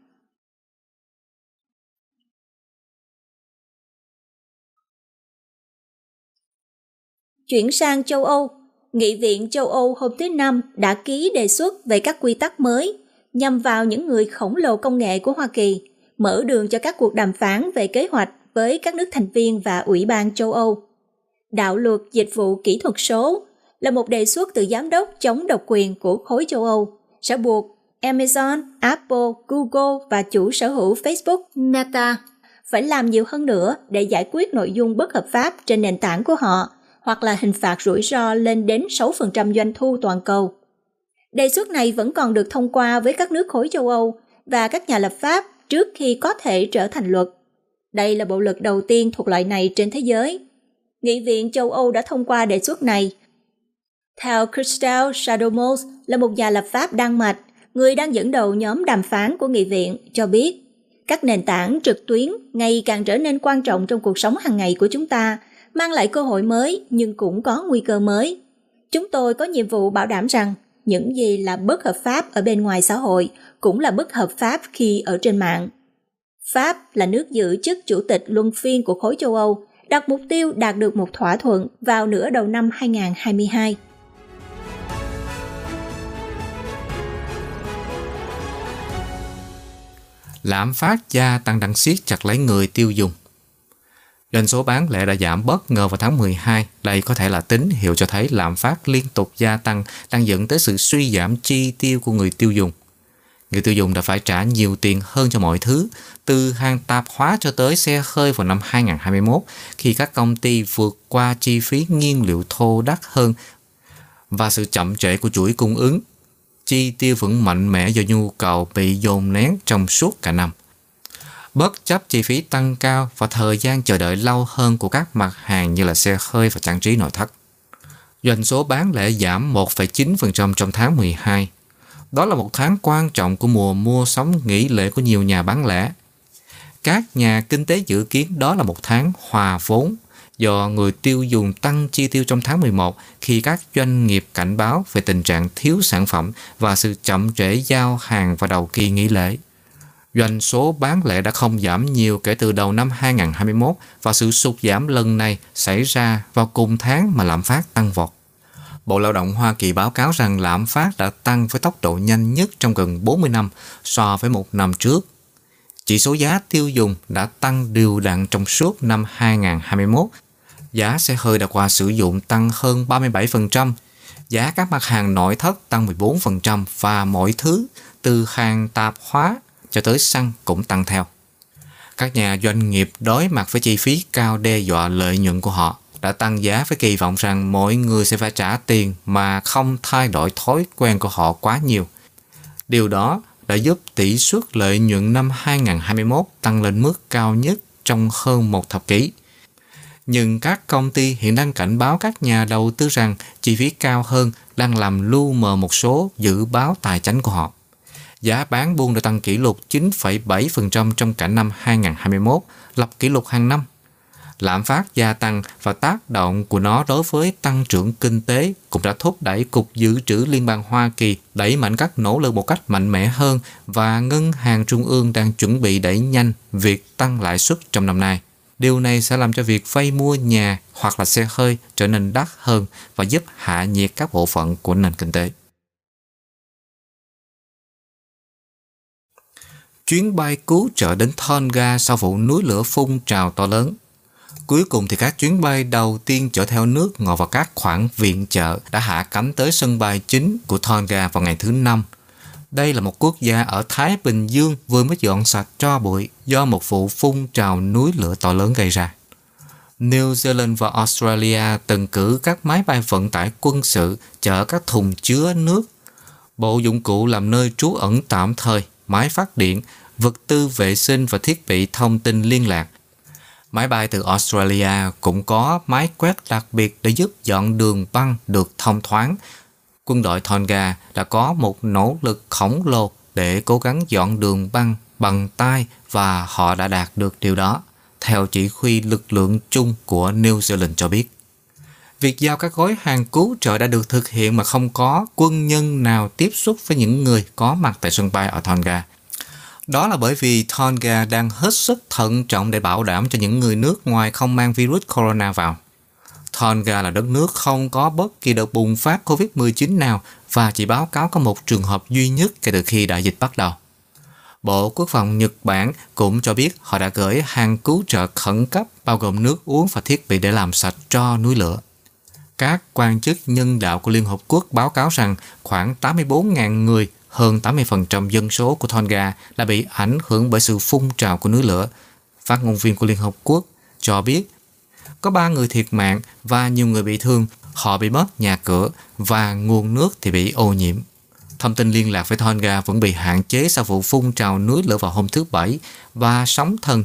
Chuyển sang châu Âu, Nghị viện châu Âu hôm thứ Năm đã ký đề xuất về các quy tắc mới nhằm vào những người khổng lồ công nghệ của Hoa Kỳ, mở đường cho các cuộc đàm phán về kế hoạch với các nước thành viên và Ủy ban châu Âu. Đạo luật dịch vụ kỹ thuật số là một đề xuất từ giám đốc chống độc quyền của khối châu Âu, sẽ buộc Amazon, Apple, Google và chủ sở hữu Facebook Meta phải làm nhiều hơn nữa để giải quyết nội dung bất hợp pháp trên nền tảng của họ hoặc là hình phạt rủi ro lên đến 6% doanh thu toàn cầu. Đề xuất này vẫn còn được thông qua với các nước khối châu Âu và các nhà lập pháp trước khi có thể trở thành luật. Đây là bộ luật đầu tiên thuộc loại này trên thế giới. Nghị viện châu Âu đã thông qua đề xuất này. Theo Christel Shadomos là một nhà lập pháp Đan Mạch, người đang dẫn đầu nhóm đàm phán của nghị viện, cho biết các nền tảng trực tuyến ngày càng trở nên quan trọng trong cuộc sống hàng ngày của chúng ta mang lại cơ hội mới nhưng cũng có nguy cơ mới. Chúng tôi có nhiệm vụ bảo đảm rằng những gì là bất hợp pháp ở bên ngoài xã hội cũng là bất hợp pháp khi ở trên mạng. Pháp là nước giữ chức chủ tịch luân phiên của khối châu Âu, đặt mục tiêu đạt được một thỏa thuận vào nửa đầu năm 2022. Lạm phát gia tăng đang siết chặt lấy người tiêu dùng. Doanh số bán lẻ đã giảm bất ngờ vào tháng 12. Đây có thể là tín hiệu cho thấy lạm phát liên tục gia tăng đang dẫn tới sự suy giảm chi tiêu của người tiêu dùng. Người tiêu dùng đã phải trả nhiều tiền hơn cho mọi thứ, từ hàng tạp hóa cho tới xe hơi vào năm 2021 khi các công ty vượt qua chi phí nhiên liệu thô đắt hơn và sự chậm trễ của chuỗi cung ứng. Chi tiêu vẫn mạnh mẽ do nhu cầu bị dồn nén trong suốt cả năm bất chấp chi phí tăng cao và thời gian chờ đợi lâu hơn của các mặt hàng như là xe hơi và trang trí nội thất. Doanh số bán lẻ giảm 1,9% trong tháng 12. Đó là một tháng quan trọng của mùa mua sắm nghỉ lễ của nhiều nhà bán lẻ. Các nhà kinh tế dự kiến đó là một tháng hòa vốn do người tiêu dùng tăng chi tiêu trong tháng 11 khi các doanh nghiệp cảnh báo về tình trạng thiếu sản phẩm và sự chậm trễ giao hàng vào đầu kỳ nghỉ lễ doanh số bán lẻ đã không giảm nhiều kể từ đầu năm 2021 và sự sụt giảm lần này xảy ra vào cùng tháng mà lạm phát tăng vọt. Bộ Lao động Hoa Kỳ báo cáo rằng lạm phát đã tăng với tốc độ nhanh nhất trong gần 40 năm so với một năm trước. Chỉ số giá tiêu dùng đã tăng đều đặn trong suốt năm 2021. Giá xe hơi đã qua sử dụng tăng hơn 37%, giá các mặt hàng nội thất tăng 14% và mọi thứ từ hàng tạp hóa cho tới xăng cũng tăng theo. Các nhà doanh nghiệp đối mặt với chi phí cao đe dọa lợi nhuận của họ, đã tăng giá với kỳ vọng rằng mọi người sẽ phải trả tiền mà không thay đổi thói quen của họ quá nhiều. Điều đó đã giúp tỷ suất lợi nhuận năm 2021 tăng lên mức cao nhất trong hơn một thập kỷ. Nhưng các công ty hiện đang cảnh báo các nhà đầu tư rằng chi phí cao hơn đang làm lu mờ một số dự báo tài chính của họ. Giá bán buôn đã tăng kỷ lục 9,7% trong cả năm 2021, lập kỷ lục hàng năm. Lạm phát gia tăng và tác động của nó đối với tăng trưởng kinh tế cũng đã thúc đẩy Cục Dự trữ Liên bang Hoa Kỳ đẩy mạnh các nỗ lực một cách mạnh mẽ hơn và Ngân hàng Trung ương đang chuẩn bị đẩy nhanh việc tăng lãi suất trong năm nay. Điều này sẽ làm cho việc vay mua nhà hoặc là xe hơi trở nên đắt hơn và giúp hạ nhiệt các bộ phận của nền kinh tế. Chuyến bay cứu trợ đến Tonga sau vụ núi lửa phun trào to lớn Cuối cùng thì các chuyến bay đầu tiên chở theo nước ngọt và các khoản viện trợ đã hạ cánh tới sân bay chính của Tonga vào ngày thứ Năm. Đây là một quốc gia ở Thái Bình Dương vừa mới dọn sạch cho bụi do một vụ phun trào núi lửa to lớn gây ra. New Zealand và Australia từng cử các máy bay vận tải quân sự chở các thùng chứa nước, bộ dụng cụ làm nơi trú ẩn tạm thời, máy phát điện, vật tư vệ sinh và thiết bị thông tin liên lạc Máy bay từ Australia cũng có máy quét đặc biệt để giúp dọn đường băng được thông thoáng. Quân đội Tonga đã có một nỗ lực khổng lồ để cố gắng dọn đường băng bằng tay và họ đã đạt được điều đó, theo chỉ huy lực lượng chung của New Zealand cho biết. Việc giao các gói hàng cứu trợ đã được thực hiện mà không có quân nhân nào tiếp xúc với những người có mặt tại sân bay ở Tonga. Đó là bởi vì Tonga đang hết sức thận trọng để bảo đảm cho những người nước ngoài không mang virus corona vào. Tonga là đất nước không có bất kỳ đợt bùng phát COVID-19 nào và chỉ báo cáo có một trường hợp duy nhất kể từ khi đại dịch bắt đầu. Bộ Quốc phòng Nhật Bản cũng cho biết họ đã gửi hàng cứu trợ khẩn cấp, bao gồm nước uống và thiết bị để làm sạch cho núi lửa. Các quan chức nhân đạo của Liên Hợp Quốc báo cáo rằng khoảng 84.000 người, hơn 80% dân số của Tonga đã bị ảnh hưởng bởi sự phun trào của núi lửa. Phát ngôn viên của Liên Hợp Quốc cho biết, có 3 người thiệt mạng và nhiều người bị thương. Họ bị mất nhà cửa và nguồn nước thì bị ô nhiễm. Thông tin liên lạc với Tonga vẫn bị hạn chế sau vụ phun trào núi lửa vào hôm thứ Bảy và sóng thần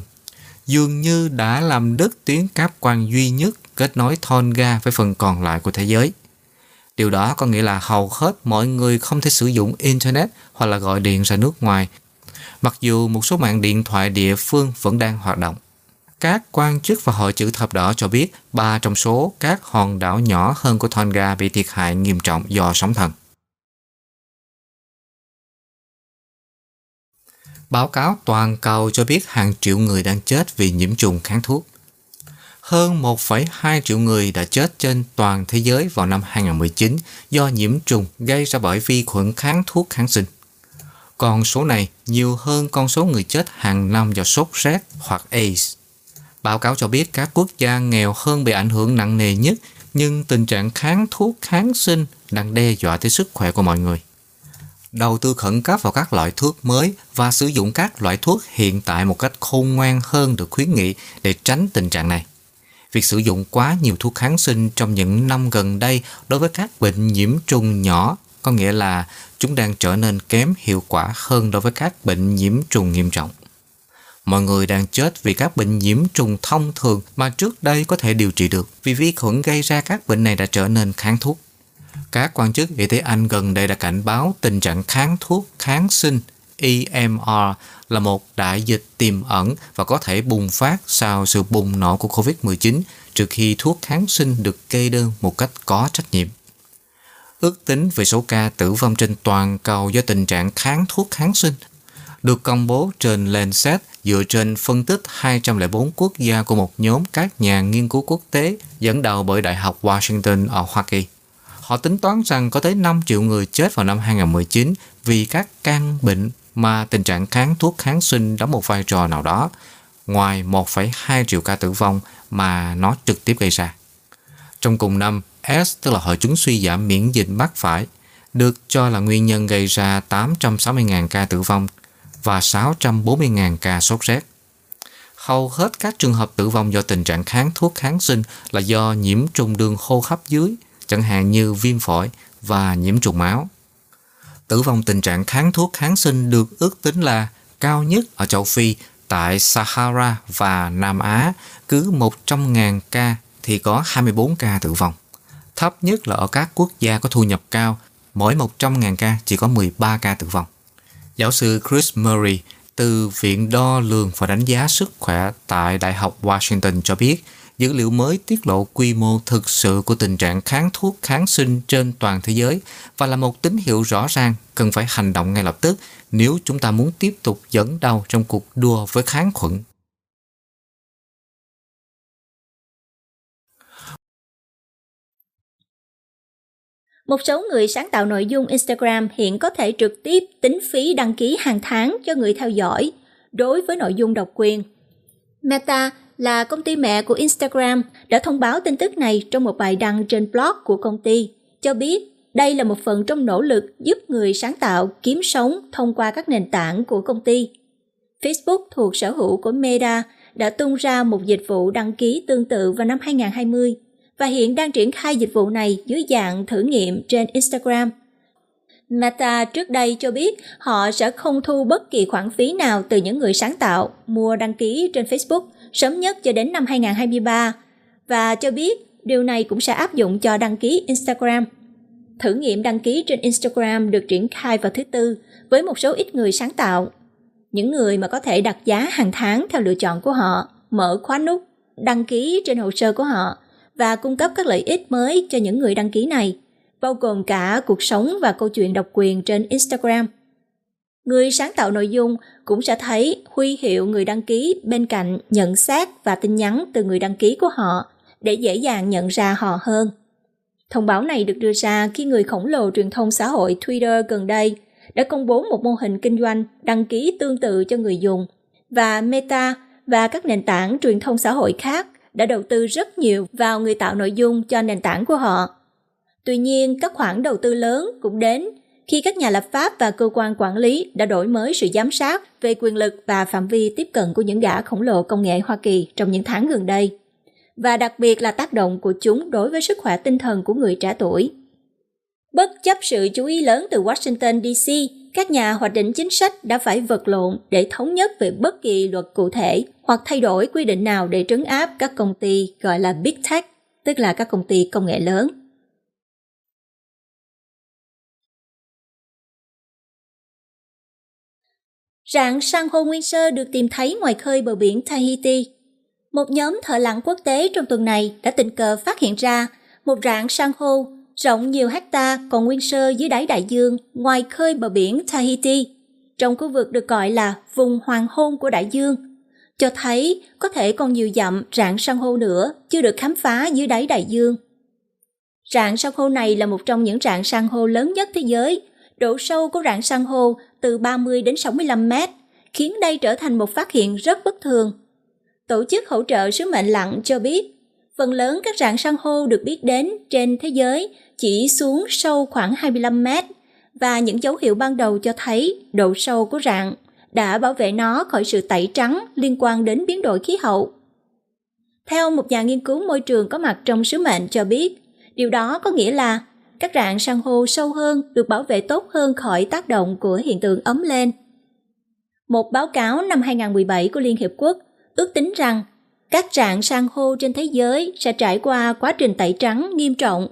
dường như đã làm đứt tuyến cáp quang duy nhất kết nối Tonga với phần còn lại của thế giới. Điều đó có nghĩa là hầu hết mọi người không thể sử dụng Internet hoặc là gọi điện ra nước ngoài, mặc dù một số mạng điện thoại địa phương vẫn đang hoạt động. Các quan chức và hội chữ thập đỏ cho biết ba trong số các hòn đảo nhỏ hơn của Tonga bị thiệt hại nghiêm trọng do sóng thần. Báo cáo toàn cầu cho biết hàng triệu người đang chết vì nhiễm trùng kháng thuốc hơn 1,2 triệu người đã chết trên toàn thế giới vào năm 2019 do nhiễm trùng gây ra bởi vi khuẩn kháng thuốc kháng sinh. còn số này nhiều hơn con số người chết hàng năm do sốt rét hoặc AIDS. Báo cáo cho biết các quốc gia nghèo hơn bị ảnh hưởng nặng nề nhất, nhưng tình trạng kháng thuốc kháng sinh đang đe dọa tới sức khỏe của mọi người. Đầu tư khẩn cấp vào các loại thuốc mới và sử dụng các loại thuốc hiện tại một cách khôn ngoan hơn được khuyến nghị để tránh tình trạng này việc sử dụng quá nhiều thuốc kháng sinh trong những năm gần đây đối với các bệnh nhiễm trùng nhỏ có nghĩa là chúng đang trở nên kém hiệu quả hơn đối với các bệnh nhiễm trùng nghiêm trọng. Mọi người đang chết vì các bệnh nhiễm trùng thông thường mà trước đây có thể điều trị được vì vi khuẩn gây ra các bệnh này đã trở nên kháng thuốc. Các quan chức y tế Anh gần đây đã cảnh báo tình trạng kháng thuốc, kháng sinh EMR là một đại dịch tiềm ẩn và có thể bùng phát sau sự bùng nổ của COVID-19 trừ khi thuốc kháng sinh được kê đơn một cách có trách nhiệm. Ước tính về số ca tử vong trên toàn cầu do tình trạng kháng thuốc kháng sinh được công bố trên Lancet dựa trên phân tích 204 quốc gia của một nhóm các nhà nghiên cứu quốc tế dẫn đầu bởi Đại học Washington ở Hoa Kỳ. Họ tính toán rằng có tới 5 triệu người chết vào năm 2019 vì các căn bệnh mà tình trạng kháng thuốc kháng sinh đóng một vai trò nào đó ngoài 1,2 triệu ca tử vong mà nó trực tiếp gây ra. Trong cùng năm, S tức là hội chứng suy giảm miễn dịch mắc phải được cho là nguyên nhân gây ra 860.000 ca tử vong và 640.000 ca sốt rét. hầu hết các trường hợp tử vong do tình trạng kháng thuốc kháng sinh là do nhiễm trùng đường hô hấp dưới, chẳng hạn như viêm phổi và nhiễm trùng máu. Tử vong tình trạng kháng thuốc kháng sinh được ước tính là cao nhất ở châu Phi tại Sahara và Nam Á, cứ 100.000 ca thì có 24 ca tử vong. Thấp nhất là ở các quốc gia có thu nhập cao, mỗi 100.000 ca chỉ có 13 ca tử vong. Giáo sư Chris Murray từ Viện Đo lường và Đánh giá Sức khỏe tại Đại học Washington cho biết, dữ liệu mới tiết lộ quy mô thực sự của tình trạng kháng thuốc kháng sinh trên toàn thế giới và là một tín hiệu rõ ràng cần phải hành động ngay lập tức nếu chúng ta muốn tiếp tục dẫn đầu trong cuộc đua với kháng khuẩn. Một số người sáng tạo nội dung Instagram hiện có thể trực tiếp tính phí đăng ký hàng tháng cho người theo dõi đối với nội dung độc quyền. Meta là công ty mẹ của Instagram đã thông báo tin tức này trong một bài đăng trên blog của công ty, cho biết đây là một phần trong nỗ lực giúp người sáng tạo kiếm sống thông qua các nền tảng của công ty. Facebook thuộc sở hữu của Meta đã tung ra một dịch vụ đăng ký tương tự vào năm 2020 và hiện đang triển khai dịch vụ này dưới dạng thử nghiệm trên Instagram. Meta trước đây cho biết họ sẽ không thu bất kỳ khoản phí nào từ những người sáng tạo mua đăng ký trên Facebook sớm nhất cho đến năm 2023 và cho biết điều này cũng sẽ áp dụng cho đăng ký Instagram. Thử nghiệm đăng ký trên Instagram được triển khai vào thứ Tư với một số ít người sáng tạo. Những người mà có thể đặt giá hàng tháng theo lựa chọn của họ, mở khóa nút, đăng ký trên hồ sơ của họ và cung cấp các lợi ích mới cho những người đăng ký này, bao gồm cả cuộc sống và câu chuyện độc quyền trên Instagram. Người sáng tạo nội dung cũng sẽ thấy huy hiệu người đăng ký bên cạnh nhận xét và tin nhắn từ người đăng ký của họ để dễ dàng nhận ra họ hơn. Thông báo này được đưa ra khi người khổng lồ truyền thông xã hội Twitter gần đây đã công bố một mô hình kinh doanh đăng ký tương tự cho người dùng và Meta và các nền tảng truyền thông xã hội khác đã đầu tư rất nhiều vào người tạo nội dung cho nền tảng của họ. Tuy nhiên, các khoản đầu tư lớn cũng đến khi các nhà lập pháp và cơ quan quản lý đã đổi mới sự giám sát về quyền lực và phạm vi tiếp cận của những gã khổng lồ công nghệ Hoa Kỳ trong những tháng gần đây, và đặc biệt là tác động của chúng đối với sức khỏe tinh thần của người trẻ tuổi. Bất chấp sự chú ý lớn từ Washington DC, các nhà hoạch định chính sách đã phải vật lộn để thống nhất về bất kỳ luật cụ thể hoặc thay đổi quy định nào để trấn áp các công ty gọi là Big Tech, tức là các công ty công nghệ lớn. Rạn san hô nguyên sơ được tìm thấy ngoài khơi bờ biển Tahiti. Một nhóm thợ lặn quốc tế trong tuần này đã tình cờ phát hiện ra một rạn san hô rộng nhiều hecta còn nguyên sơ dưới đáy đại dương ngoài khơi bờ biển Tahiti, trong khu vực được gọi là vùng hoàng hôn của đại dương, cho thấy có thể còn nhiều dặm rạn san hô nữa chưa được khám phá dưới đáy đại dương. Rạn san hô này là một trong những rạn san hô lớn nhất thế giới. Độ sâu của rạn san hô từ 30 đến 65 mét, khiến đây trở thành một phát hiện rất bất thường. Tổ chức hỗ trợ sứ mệnh lặn cho biết, phần lớn các rạn san hô được biết đến trên thế giới chỉ xuống sâu khoảng 25 mét và những dấu hiệu ban đầu cho thấy độ sâu của rạn đã bảo vệ nó khỏi sự tẩy trắng liên quan đến biến đổi khí hậu. Theo một nhà nghiên cứu môi trường có mặt trong sứ mệnh cho biết, điều đó có nghĩa là các rạn san hô sâu hơn được bảo vệ tốt hơn khỏi tác động của hiện tượng ấm lên. Một báo cáo năm 2017 của Liên Hiệp Quốc ước tính rằng các rạn san hô trên thế giới sẽ trải qua quá trình tẩy trắng nghiêm trọng.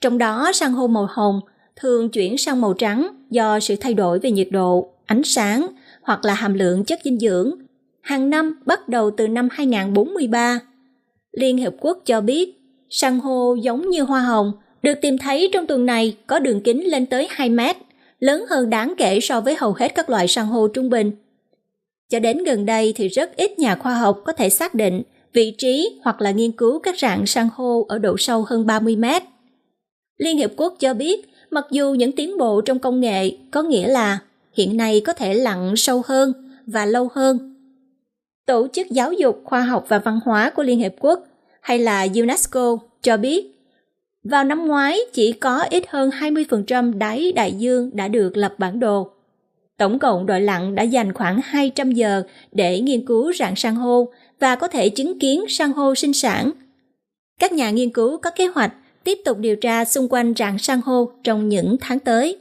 Trong đó san hô màu hồng thường chuyển sang màu trắng do sự thay đổi về nhiệt độ, ánh sáng hoặc là hàm lượng chất dinh dưỡng hàng năm bắt đầu từ năm 2043. Liên Hiệp Quốc cho biết san hô giống như hoa hồng được tìm thấy trong tuần này có đường kính lên tới 2 mét, lớn hơn đáng kể so với hầu hết các loại san hô trung bình. Cho đến gần đây thì rất ít nhà khoa học có thể xác định vị trí hoặc là nghiên cứu các rạn san hô ở độ sâu hơn 30 mét. Liên Hiệp Quốc cho biết, mặc dù những tiến bộ trong công nghệ có nghĩa là hiện nay có thể lặn sâu hơn và lâu hơn. Tổ chức Giáo dục, Khoa học và Văn hóa của Liên Hiệp Quốc hay là UNESCO cho biết vào năm ngoái, chỉ có ít hơn 20% đáy đại dương đã được lập bản đồ. Tổng cộng đội lặn đã dành khoảng 200 giờ để nghiên cứu rạn san hô và có thể chứng kiến san hô sinh sản. Các nhà nghiên cứu có kế hoạch tiếp tục điều tra xung quanh rạn san hô trong những tháng tới.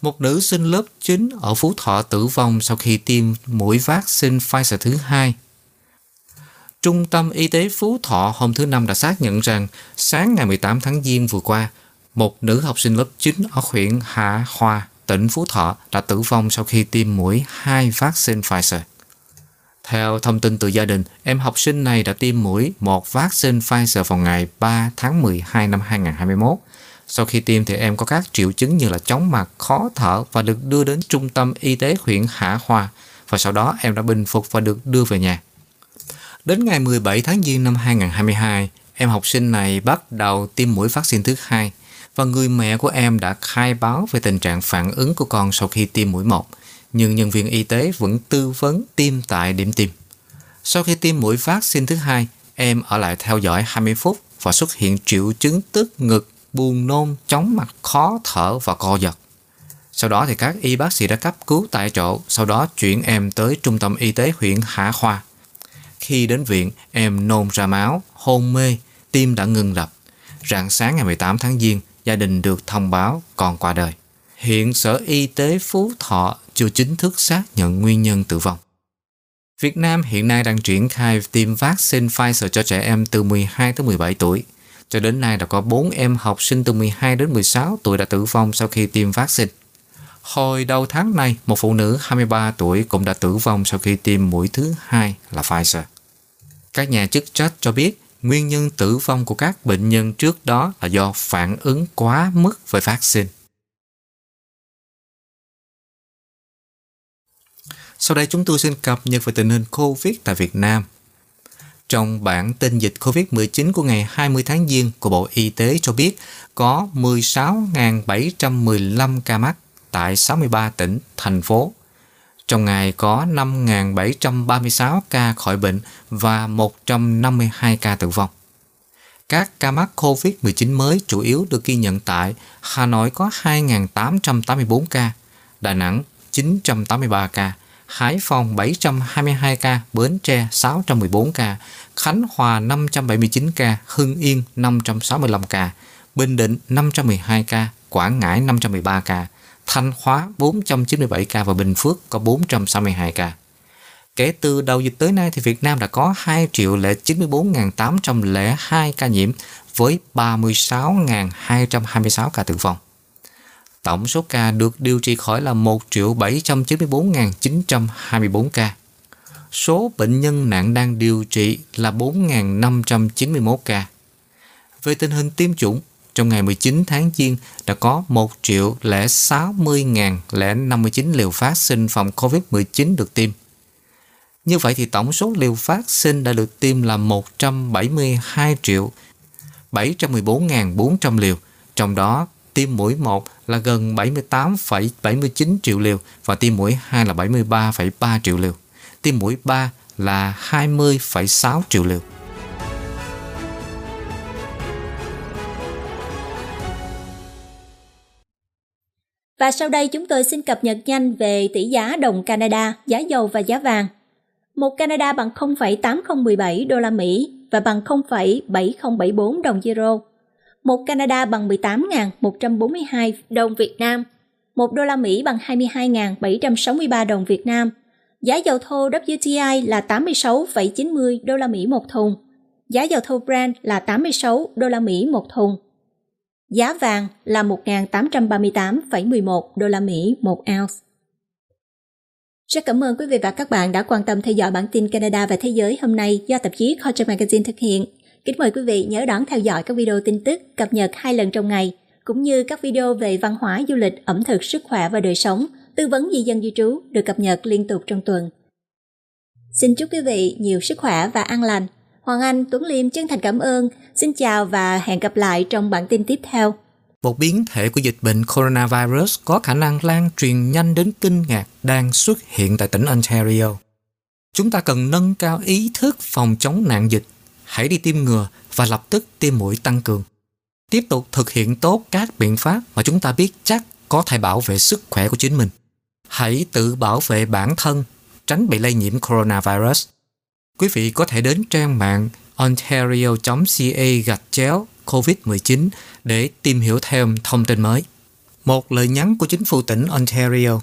Một nữ sinh lớp 9 ở Phú Thọ tử vong sau khi tiêm mũi vaccine Pfizer thứ hai. Trung tâm Y tế Phú Thọ hôm thứ Năm đã xác nhận rằng sáng ngày 18 tháng Giêng vừa qua, một nữ học sinh lớp 9 ở huyện Hạ Hòa, tỉnh Phú Thọ đã tử vong sau khi tiêm mũi hai vaccine Pfizer. Theo thông tin từ gia đình, em học sinh này đã tiêm mũi một vaccine Pfizer vào ngày 3 tháng 12 năm 2021. Sau khi tiêm thì em có các triệu chứng như là chóng mặt, khó thở và được đưa đến trung tâm y tế huyện Hạ Hòa và sau đó em đã bình phục và được đưa về nhà. Đến ngày 17 tháng Giêng năm 2022, em học sinh này bắt đầu tiêm mũi vaccine thứ hai và người mẹ của em đã khai báo về tình trạng phản ứng của con sau khi tiêm mũi một, nhưng nhân viên y tế vẫn tư vấn tiêm tại điểm tiêm. Sau khi tiêm mũi vaccine thứ hai, em ở lại theo dõi 20 phút và xuất hiện triệu chứng tức ngực, buồn nôn, chóng mặt, khó thở và co giật. Sau đó thì các y bác sĩ đã cấp cứu tại chỗ, sau đó chuyển em tới trung tâm y tế huyện Hạ Khoa. Khi đến viện, em nôn ra máu, hôn mê, tim đã ngừng đập. Rạng sáng ngày 18 tháng Giêng, gia đình được thông báo còn qua đời. Hiện Sở Y tế Phú Thọ chưa chính thức xác nhận nguyên nhân tử vong. Việt Nam hiện nay đang triển khai tiêm vaccine Pfizer cho trẻ em từ 12 tới 17 tuổi. Cho đến nay đã có 4 em học sinh từ 12 đến 16 tuổi đã tử vong sau khi tiêm vaccine. Hồi đầu tháng này, một phụ nữ 23 tuổi cũng đã tử vong sau khi tiêm mũi thứ hai là Pfizer. Các nhà chức trách cho biết nguyên nhân tử vong của các bệnh nhân trước đó là do phản ứng quá mức với vaccine. Sau đây chúng tôi xin cập nhật về tình hình COVID tại Việt Nam. Trong bản tin dịch COVID-19 của ngày 20 tháng Giêng của Bộ Y tế cho biết có 16.715 ca mắc tại 63 tỉnh, thành phố. Trong ngày có 5.736 ca khỏi bệnh và 152 ca tử vong. Các ca mắc COVID-19 mới chủ yếu được ghi nhận tại Hà Nội có 2.884 ca, Đà Nẵng 983 ca, Hải Phòng 722 ca, Bến Tre 614 ca, Khánh Hòa 579 ca, Hưng Yên 565 ca, Bình Định 512 ca, Quảng Ngãi 513 ca, Thanh Hóa 497 ca và Bình Phước có 462 ca. Kể từ đầu dịch tới nay thì Việt Nam đã có 2 triệu lẻ 94.802 ca nhiễm với 36.226 ca tử vong. Tổng số ca được điều trị khỏi là 1 triệu 794.924 ca. Số bệnh nhân nặng đang điều trị là 4.591 ca. Về tình hình tiêm chủng, trong ngày 19 tháng Giêng đã có 1 triệu lẻ 60.059 liều phát sinh phòng COVID-19 được tiêm. Như vậy thì tổng số liều phát sinh đã được tiêm là 172 triệu 714.400 liều, trong đó tiêm mũi 1 là gần 78,79 triệu liều và tiêm mũi 2 là 73,3 triệu liều. Tiêm mũi 3 là 20,6 triệu liều. Và sau đây chúng tôi xin cập nhật nhanh về tỷ giá đồng Canada, giá dầu và giá vàng. Một Canada bằng 0,8017 đô la Mỹ và bằng 0,7074 đồng euro. Một Canada bằng 18.142 đồng Việt Nam. Một đô la Mỹ bằng 22.763 đồng Việt Nam. Giá dầu thô WTI là 86,90 đô la Mỹ một thùng. Giá dầu thô Brent là 86 đô la Mỹ một thùng. Giá vàng là 1.838,11 đô la Mỹ một ounce. Rất cảm ơn quý vị và các bạn đã quan tâm theo dõi bản tin Canada và Thế giới hôm nay do tạp chí Culture Magazine thực hiện. Kính mời quý vị nhớ đón theo dõi các video tin tức cập nhật hai lần trong ngày, cũng như các video về văn hóa du lịch, ẩm thực, sức khỏe và đời sống, tư vấn di dân di trú được cập nhật liên tục trong tuần. Xin chúc quý vị nhiều sức khỏe và an lành. Hoàng Anh, Tuấn Liêm chân thành cảm ơn. Xin chào và hẹn gặp lại trong bản tin tiếp theo. Một biến thể của dịch bệnh coronavirus có khả năng lan truyền nhanh đến kinh ngạc đang xuất hiện tại tỉnh Ontario. Chúng ta cần nâng cao ý thức phòng chống nạn dịch. Hãy đi tiêm ngừa và lập tức tiêm mũi tăng cường. Tiếp tục thực hiện tốt các biện pháp mà chúng ta biết chắc có thể bảo vệ sức khỏe của chính mình. Hãy tự bảo vệ bản thân, tránh bị lây nhiễm coronavirus. Quý vị có thể đến trang mạng ontario.ca gạch chéo COVID-19 để tìm hiểu thêm thông tin mới. Một lời nhắn của chính phủ tỉnh Ontario